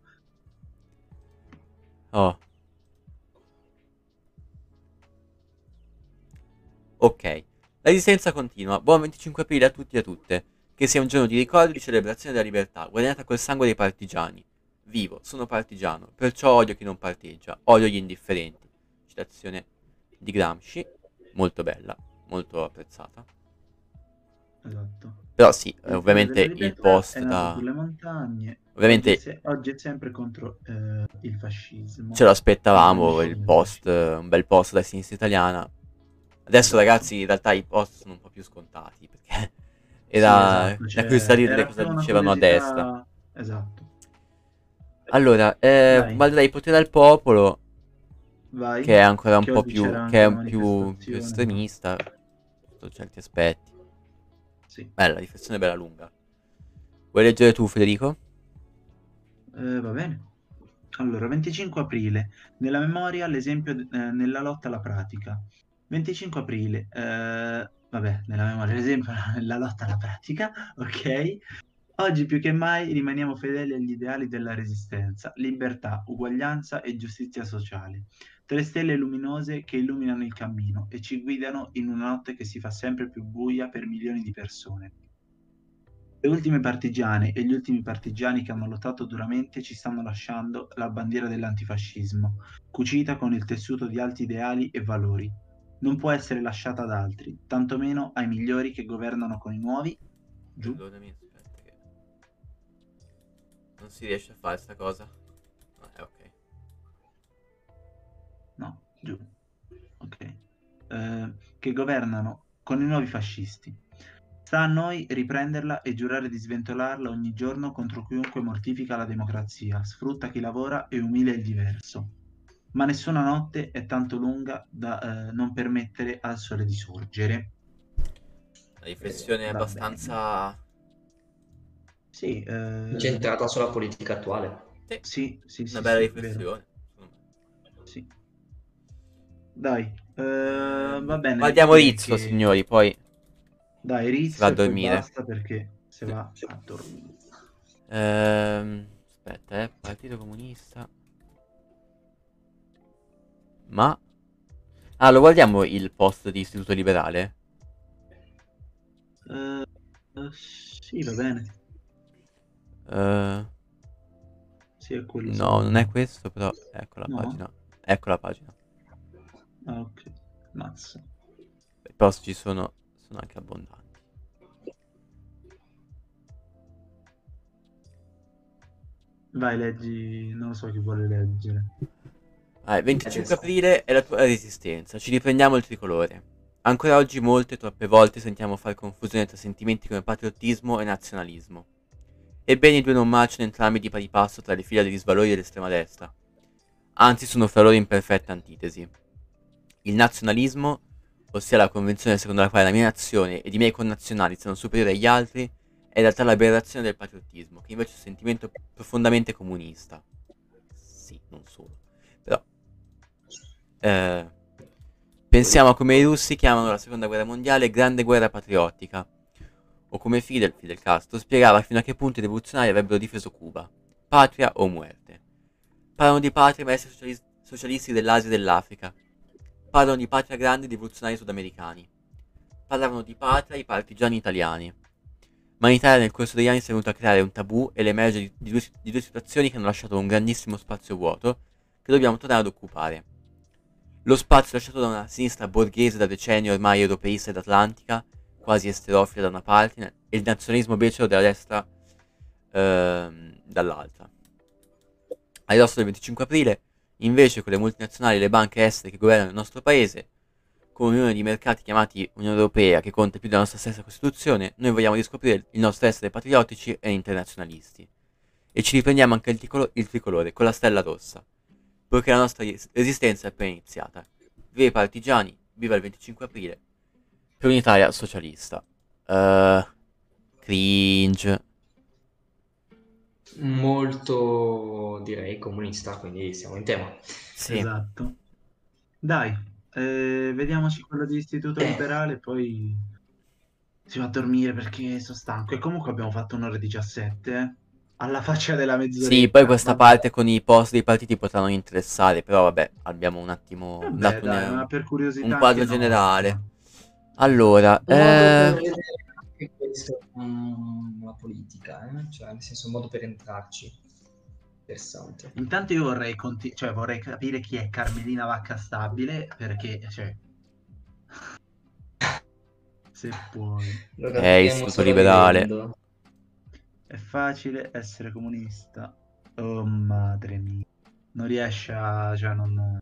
Oh. Ok. La resistenza continua. Buon 25 aprile a tutti e a tutte. Che sia un giorno di ricordo e di celebrazione della libertà, guadagnata col sangue dei partigiani. Vivo, sono partigiano, perciò odio chi non parteggia, odio gli indifferenti. Citazione di Gramsci, molto bella, molto apprezzata. Esatto. Però sì, eh, Il ovviamente il post da... sulle montagne. Ovviamente Oggi è, se- oggi è sempre contro eh, il fascismo. ce lo aspettavamo, Sì, il sì. post, un bel post da sinistra italiana. Adesso ragazzi, in realtà i post sono un po' più scontati, perché era Sì, esatto, cioè, di vedere era cosa dicevano a curiosità- destra. Esatto. Allora, eh. Valderei potere al popolo, Vai. che è ancora un Che po' più, che è un più, più estremista sotto certi aspetti. Sì. Bella, riflessione bella lunga. Vuoi leggere tu, Federico? Eh, va bene. Allora, 25 aprile, nella memoria l'esempio eh, nella lotta alla pratica. 25 aprile, eh, vabbè, nella memoria l'esempio nella lotta alla pratica, ok? Oggi più che mai rimaniamo fedeli agli ideali della resistenza, libertà, uguaglianza e giustizia sociale. Tre stelle luminose che illuminano il cammino e ci guidano in una notte che si fa sempre più buia per milioni di persone. Le ultime partigiane e gli ultimi partigiani che hanno lottato duramente ci stanno lasciando la bandiera dell'antifascismo, cucita con il tessuto di alti ideali e valori. Non può essere lasciata ad altri, tantomeno ai migliori che governano con i nuovi. Giù. Perdonami, aspetta che... Non si riesce a fare sta cosa. Ah, è ok. No, giù. Ok. Eh, che governano con i nuovi fascisti. Sta a noi riprenderla e giurare di sventolarla ogni giorno contro chiunque mortifica la democrazia, sfrutta chi lavora e umilia il diverso. Ma nessuna notte è tanto lunga da eh, non permettere al sole di sorgere. La riflessione è Va abbastanza... Sì, eh, Centrata sulla politica attuale. sì, sì, sì, Una bella sì, riflessione. Sì. Dai, eh, va bene. Guardiamo Rizzo, che- signori, poi... Dai, Rizzo va a dormire. basta perché se va a dormire. Ehm, aspetta, eh, Partito Comunista. Ma... Ah, lo guardiamo il post di Istituto Liberale? Eh, eh, sì, va bene. Eh, Sì, è quello. no, non è questo, però... Ecco la No? pagina. Ecco la pagina. Ah, ok. Mazza. I post ci sono... Sono anche abbondanti. Vai, leggi. Non lo so chi vuole leggere. Ah, il 25 Adesso. aprile è la tua resistenza. Ci riprendiamo il tricolore. Ancora oggi molte, troppe volte sentiamo fare confusione tra sentimenti come patriottismo e nazionalismo. Ebbene i due non marciano entrambi di pari passo tra le fila degli svalori dell'estrema destra. Anzi sono fra loro in perfetta antitesi. Il nazionalismo, ossia la convenzione secondo la quale la mia nazione ed i miei connazionali sono superiori agli altri, è in realtà l'aberrazione del patriottismo, che invece è un sentimento profondamente comunista. Sì, non solo. Però... Eh, pensiamo a come i russi chiamano la seconda guerra mondiale grande guerra patriottica, o come Fidel, Fidel Castro, spiegava fino a che punto i rivoluzionari avrebbero difeso Cuba, patria o muerte. Parlano di patria maestri socialis- socialisti dell'Asia e dell'Africa. Parlano di patria grandi rivoluzionari sudamericani. Parlavano di patria i partigiani italiani. Ma in Italia nel corso degli anni si è venuto a creare un tabù e l'emergere di, di, di due situazioni che hanno lasciato un grandissimo spazio vuoto che dobbiamo tornare ad occupare. Lo spazio lasciato da una sinistra borghese da decenni ormai europeista ed atlantica, quasi esterofila da una parte, e il nazionalismo becero della destra ehm, dall'altra. A ridosso del 25 aprile, invece, con le multinazionali e le banche estere che governano il nostro paese, con un'unione di mercati chiamati Unione Europea che conta più della nostra stessa Costituzione, noi vogliamo riscoprire il nostro essere patriottici e internazionalisti. E ci riprendiamo anche il, tricolo- il tricolore con la stella rossa, poiché la nostra resistenza è appena iniziata. Viva i partigiani, viva il 25 aprile, per un'Italia socialista. Uh, cringe. Molto, direi, comunista, quindi siamo in tema. Sì. Esatto. Dai, eh, vediamoci quello di Istituto Eh. Liberale, poi si va a dormire perché sono stanco. E comunque abbiamo fatto un'ora e 17, eh. Alla faccia della mezz'ora. Sì, poi questa parte con i post dei partiti potranno interessare, però vabbè, abbiamo un attimo Vabbè, dato dai, un- ma per curiosità un quadro anche no. generale. Allora, Un modo per eh, anche questo, la politica, eh? Cioè, nel senso, un modo per entrarci. Interessante. Intanto io vorrei, conti- cioè, vorrei capire chi è Carmelina Vacca Stabile, perché, cioè... Se puoi. Lo Eh, istituto liberale. vivendo. È facile essere comunista. Oh, madre mia. Non riesce a... cioè, non...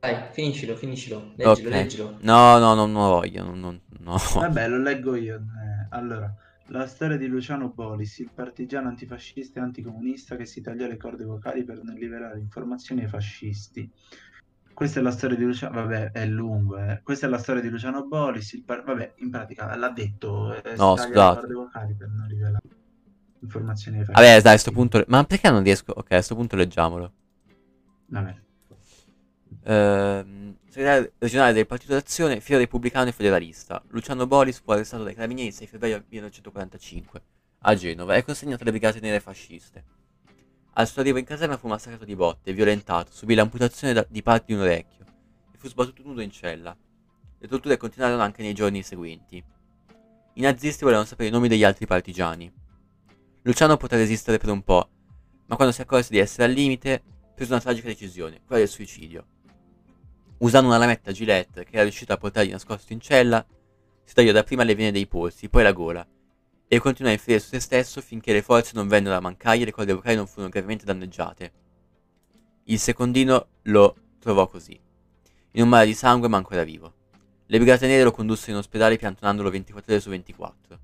Dai, finiscilo, finiscilo. Leggilo, ok. leggilo. No, no, no, non lo voglio, non, non- no. Vabbè, lo leggo io. Eh, allora, la storia di Luciano Bolis, il partigiano antifascista e anticomunista che si tagliò le corde vocali per non liberare informazioni ai fascisti. Questa è la storia di Luciano, vabbè, è lungo, eh. Questa è la storia di Luciano Bolis, il par- vabbè, in pratica l'ha detto, eh, No, scusate. per non rivelare informazioni Vabbè, dai, a fascisti. sto punto... Ma perché non riesco? Ok, a sto punto leggiamolo. Vabbè. Ehm, segretario regionale del Partito d'Azione, filo repubblicano e federalista. Luciano Boris fu arrestato dai carabinieri il 6 febbraio 1945 a Genova e consegnato alle brigate nere fasciste. Al suo arrivo in caserma fu massacrato di botte, violentato, subì l'amputazione di parte di un orecchio e fu sbattuto nudo in cella. Le torture continuarono anche nei giorni seguenti. I nazisti volevano sapere i nomi degli altri partigiani. Luciano poté resistere per un po', ma quando si accorse di essere al limite, prese una tragica decisione, quella del suicidio. Usando una lametta Gillette che era riuscita a portargli nascosto in cella, si tagliò dapprima le vene dei polsi, poi la gola, e continuò a infierire su se stesso finché le forze non vennero a mancargli e le corde vocali non furono gravemente danneggiate. Il secondino lo trovò così, in un mare di sangue ma ancora vivo. Le brigate nere lo condussero in ospedale piantonandolo 24 ore su 24.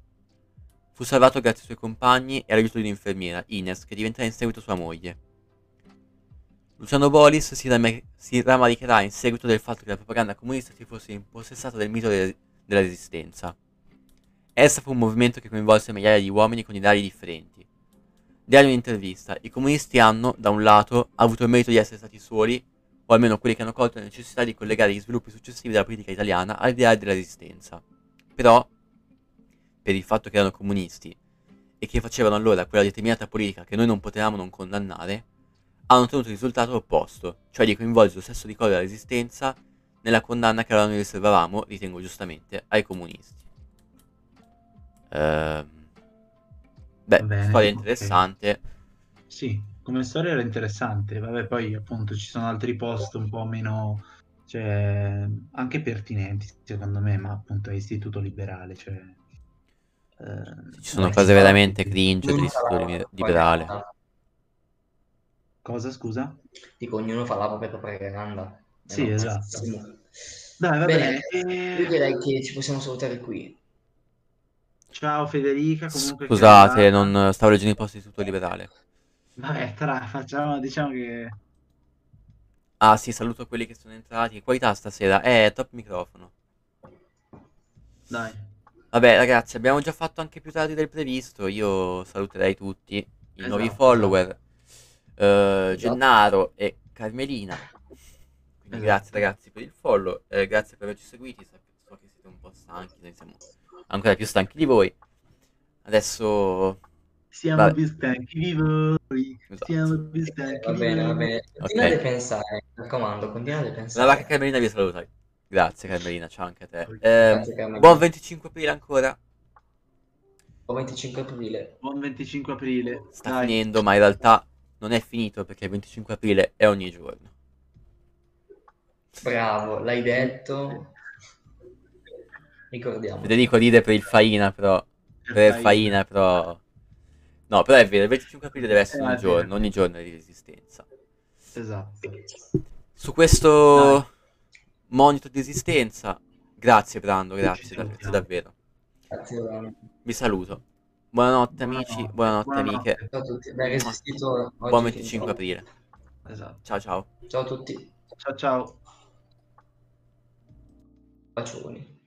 Fu salvato grazie ai suoi compagni e all'aiuto di un'infermiera, Ines, che diventerà in seguito sua moglie. Luciano Bolis si, rame- si ramaricherà in seguito del fatto che la propaganda comunista si fosse impossessata del mito de- della resistenza. Essa fu un movimento che coinvolse migliaia di uomini con ideali differenti. Diario un'intervista, i comunisti hanno, da un lato, avuto il merito di essere stati soli, o almeno quelli che hanno colto la necessità di collegare gli sviluppi successivi della politica italiana all'ideale della resistenza. Però, per il fatto che erano comunisti e che facevano allora quella determinata politica che noi non potevamo non condannare, hanno ottenuto il risultato opposto, cioè di coinvolgere lo stesso ricordo della resistenza nella condanna che allora noi riservavamo, ritengo giustamente, ai comunisti. Ehm, beh, Va bene, storia interessante. Sì, come storia era interessante. Vabbè, poi appunto ci sono altri post un po' meno, cioè, anche pertinenti, secondo me, ma appunto è istituto liberale, cioè... eh, Ci sono cose veramente cringe dell'istituto liberale. Cosa, scusa? Dico, ognuno fa la propria propaganda. Sì, Eh no, esatto. sì. Dai, va Bene, bene. io eh, direi che ci possiamo salutare qui. Ciao Federica, comunque Scusate, non stavo leggendo i post di tutto liberale. Vabbè, tra, facciamo, diciamo che... Ah sì, saluto quelli che sono entrati. Qualità stasera? Eh, top microfono. Dai. Vabbè, ragazzi, abbiamo già fatto anche più tardi del previsto. Io saluterei tutti i nuovi Esatto, follower, eh, Gennaro e Carmelina. Quindi Esatto. grazie ragazzi per il follow, eh, grazie per averci seguiti. So, so che siete un po' stanchi, noi siamo ancora più stanchi di voi. Adesso Siamo Vabbè. più stanchi di voi. Esatto. Siamo più stanchi va di bene, va voi. bene. Continuate Ok. a pensare, mi raccomando, continuate a la pensare. vacca Carmelina vi saluta. Grazie Carmelina, ciao anche a te. Eh, Grazie, buon 25 aprile ancora. Buon 25 aprile. Buon 25 aprile. Sta Dai. finendo, ma in realtà non è finito perché il 25 aprile è ogni giorno. Bravo, l'hai detto. Ricordiamo. Federico ride per il Faina, però. Per il Faina, però. No, però è vero, il 25 aprile deve essere Eh, un vero. giorno, ogni giorno è di resistenza. Esatto. Su questo monito di resistenza, grazie Brando, grazie, salutiamo. davvero. Grazie, Ron. Vi saluto. Buonanotte amici, Buonanotte, buonanotte, buonanotte. amiche. Ciao a tutti. Resistito oggi Buon fin 25 troppo. aprile. Esatto. Ciao ciao. Ciao a tutti. Ciao ciao. Bacioni.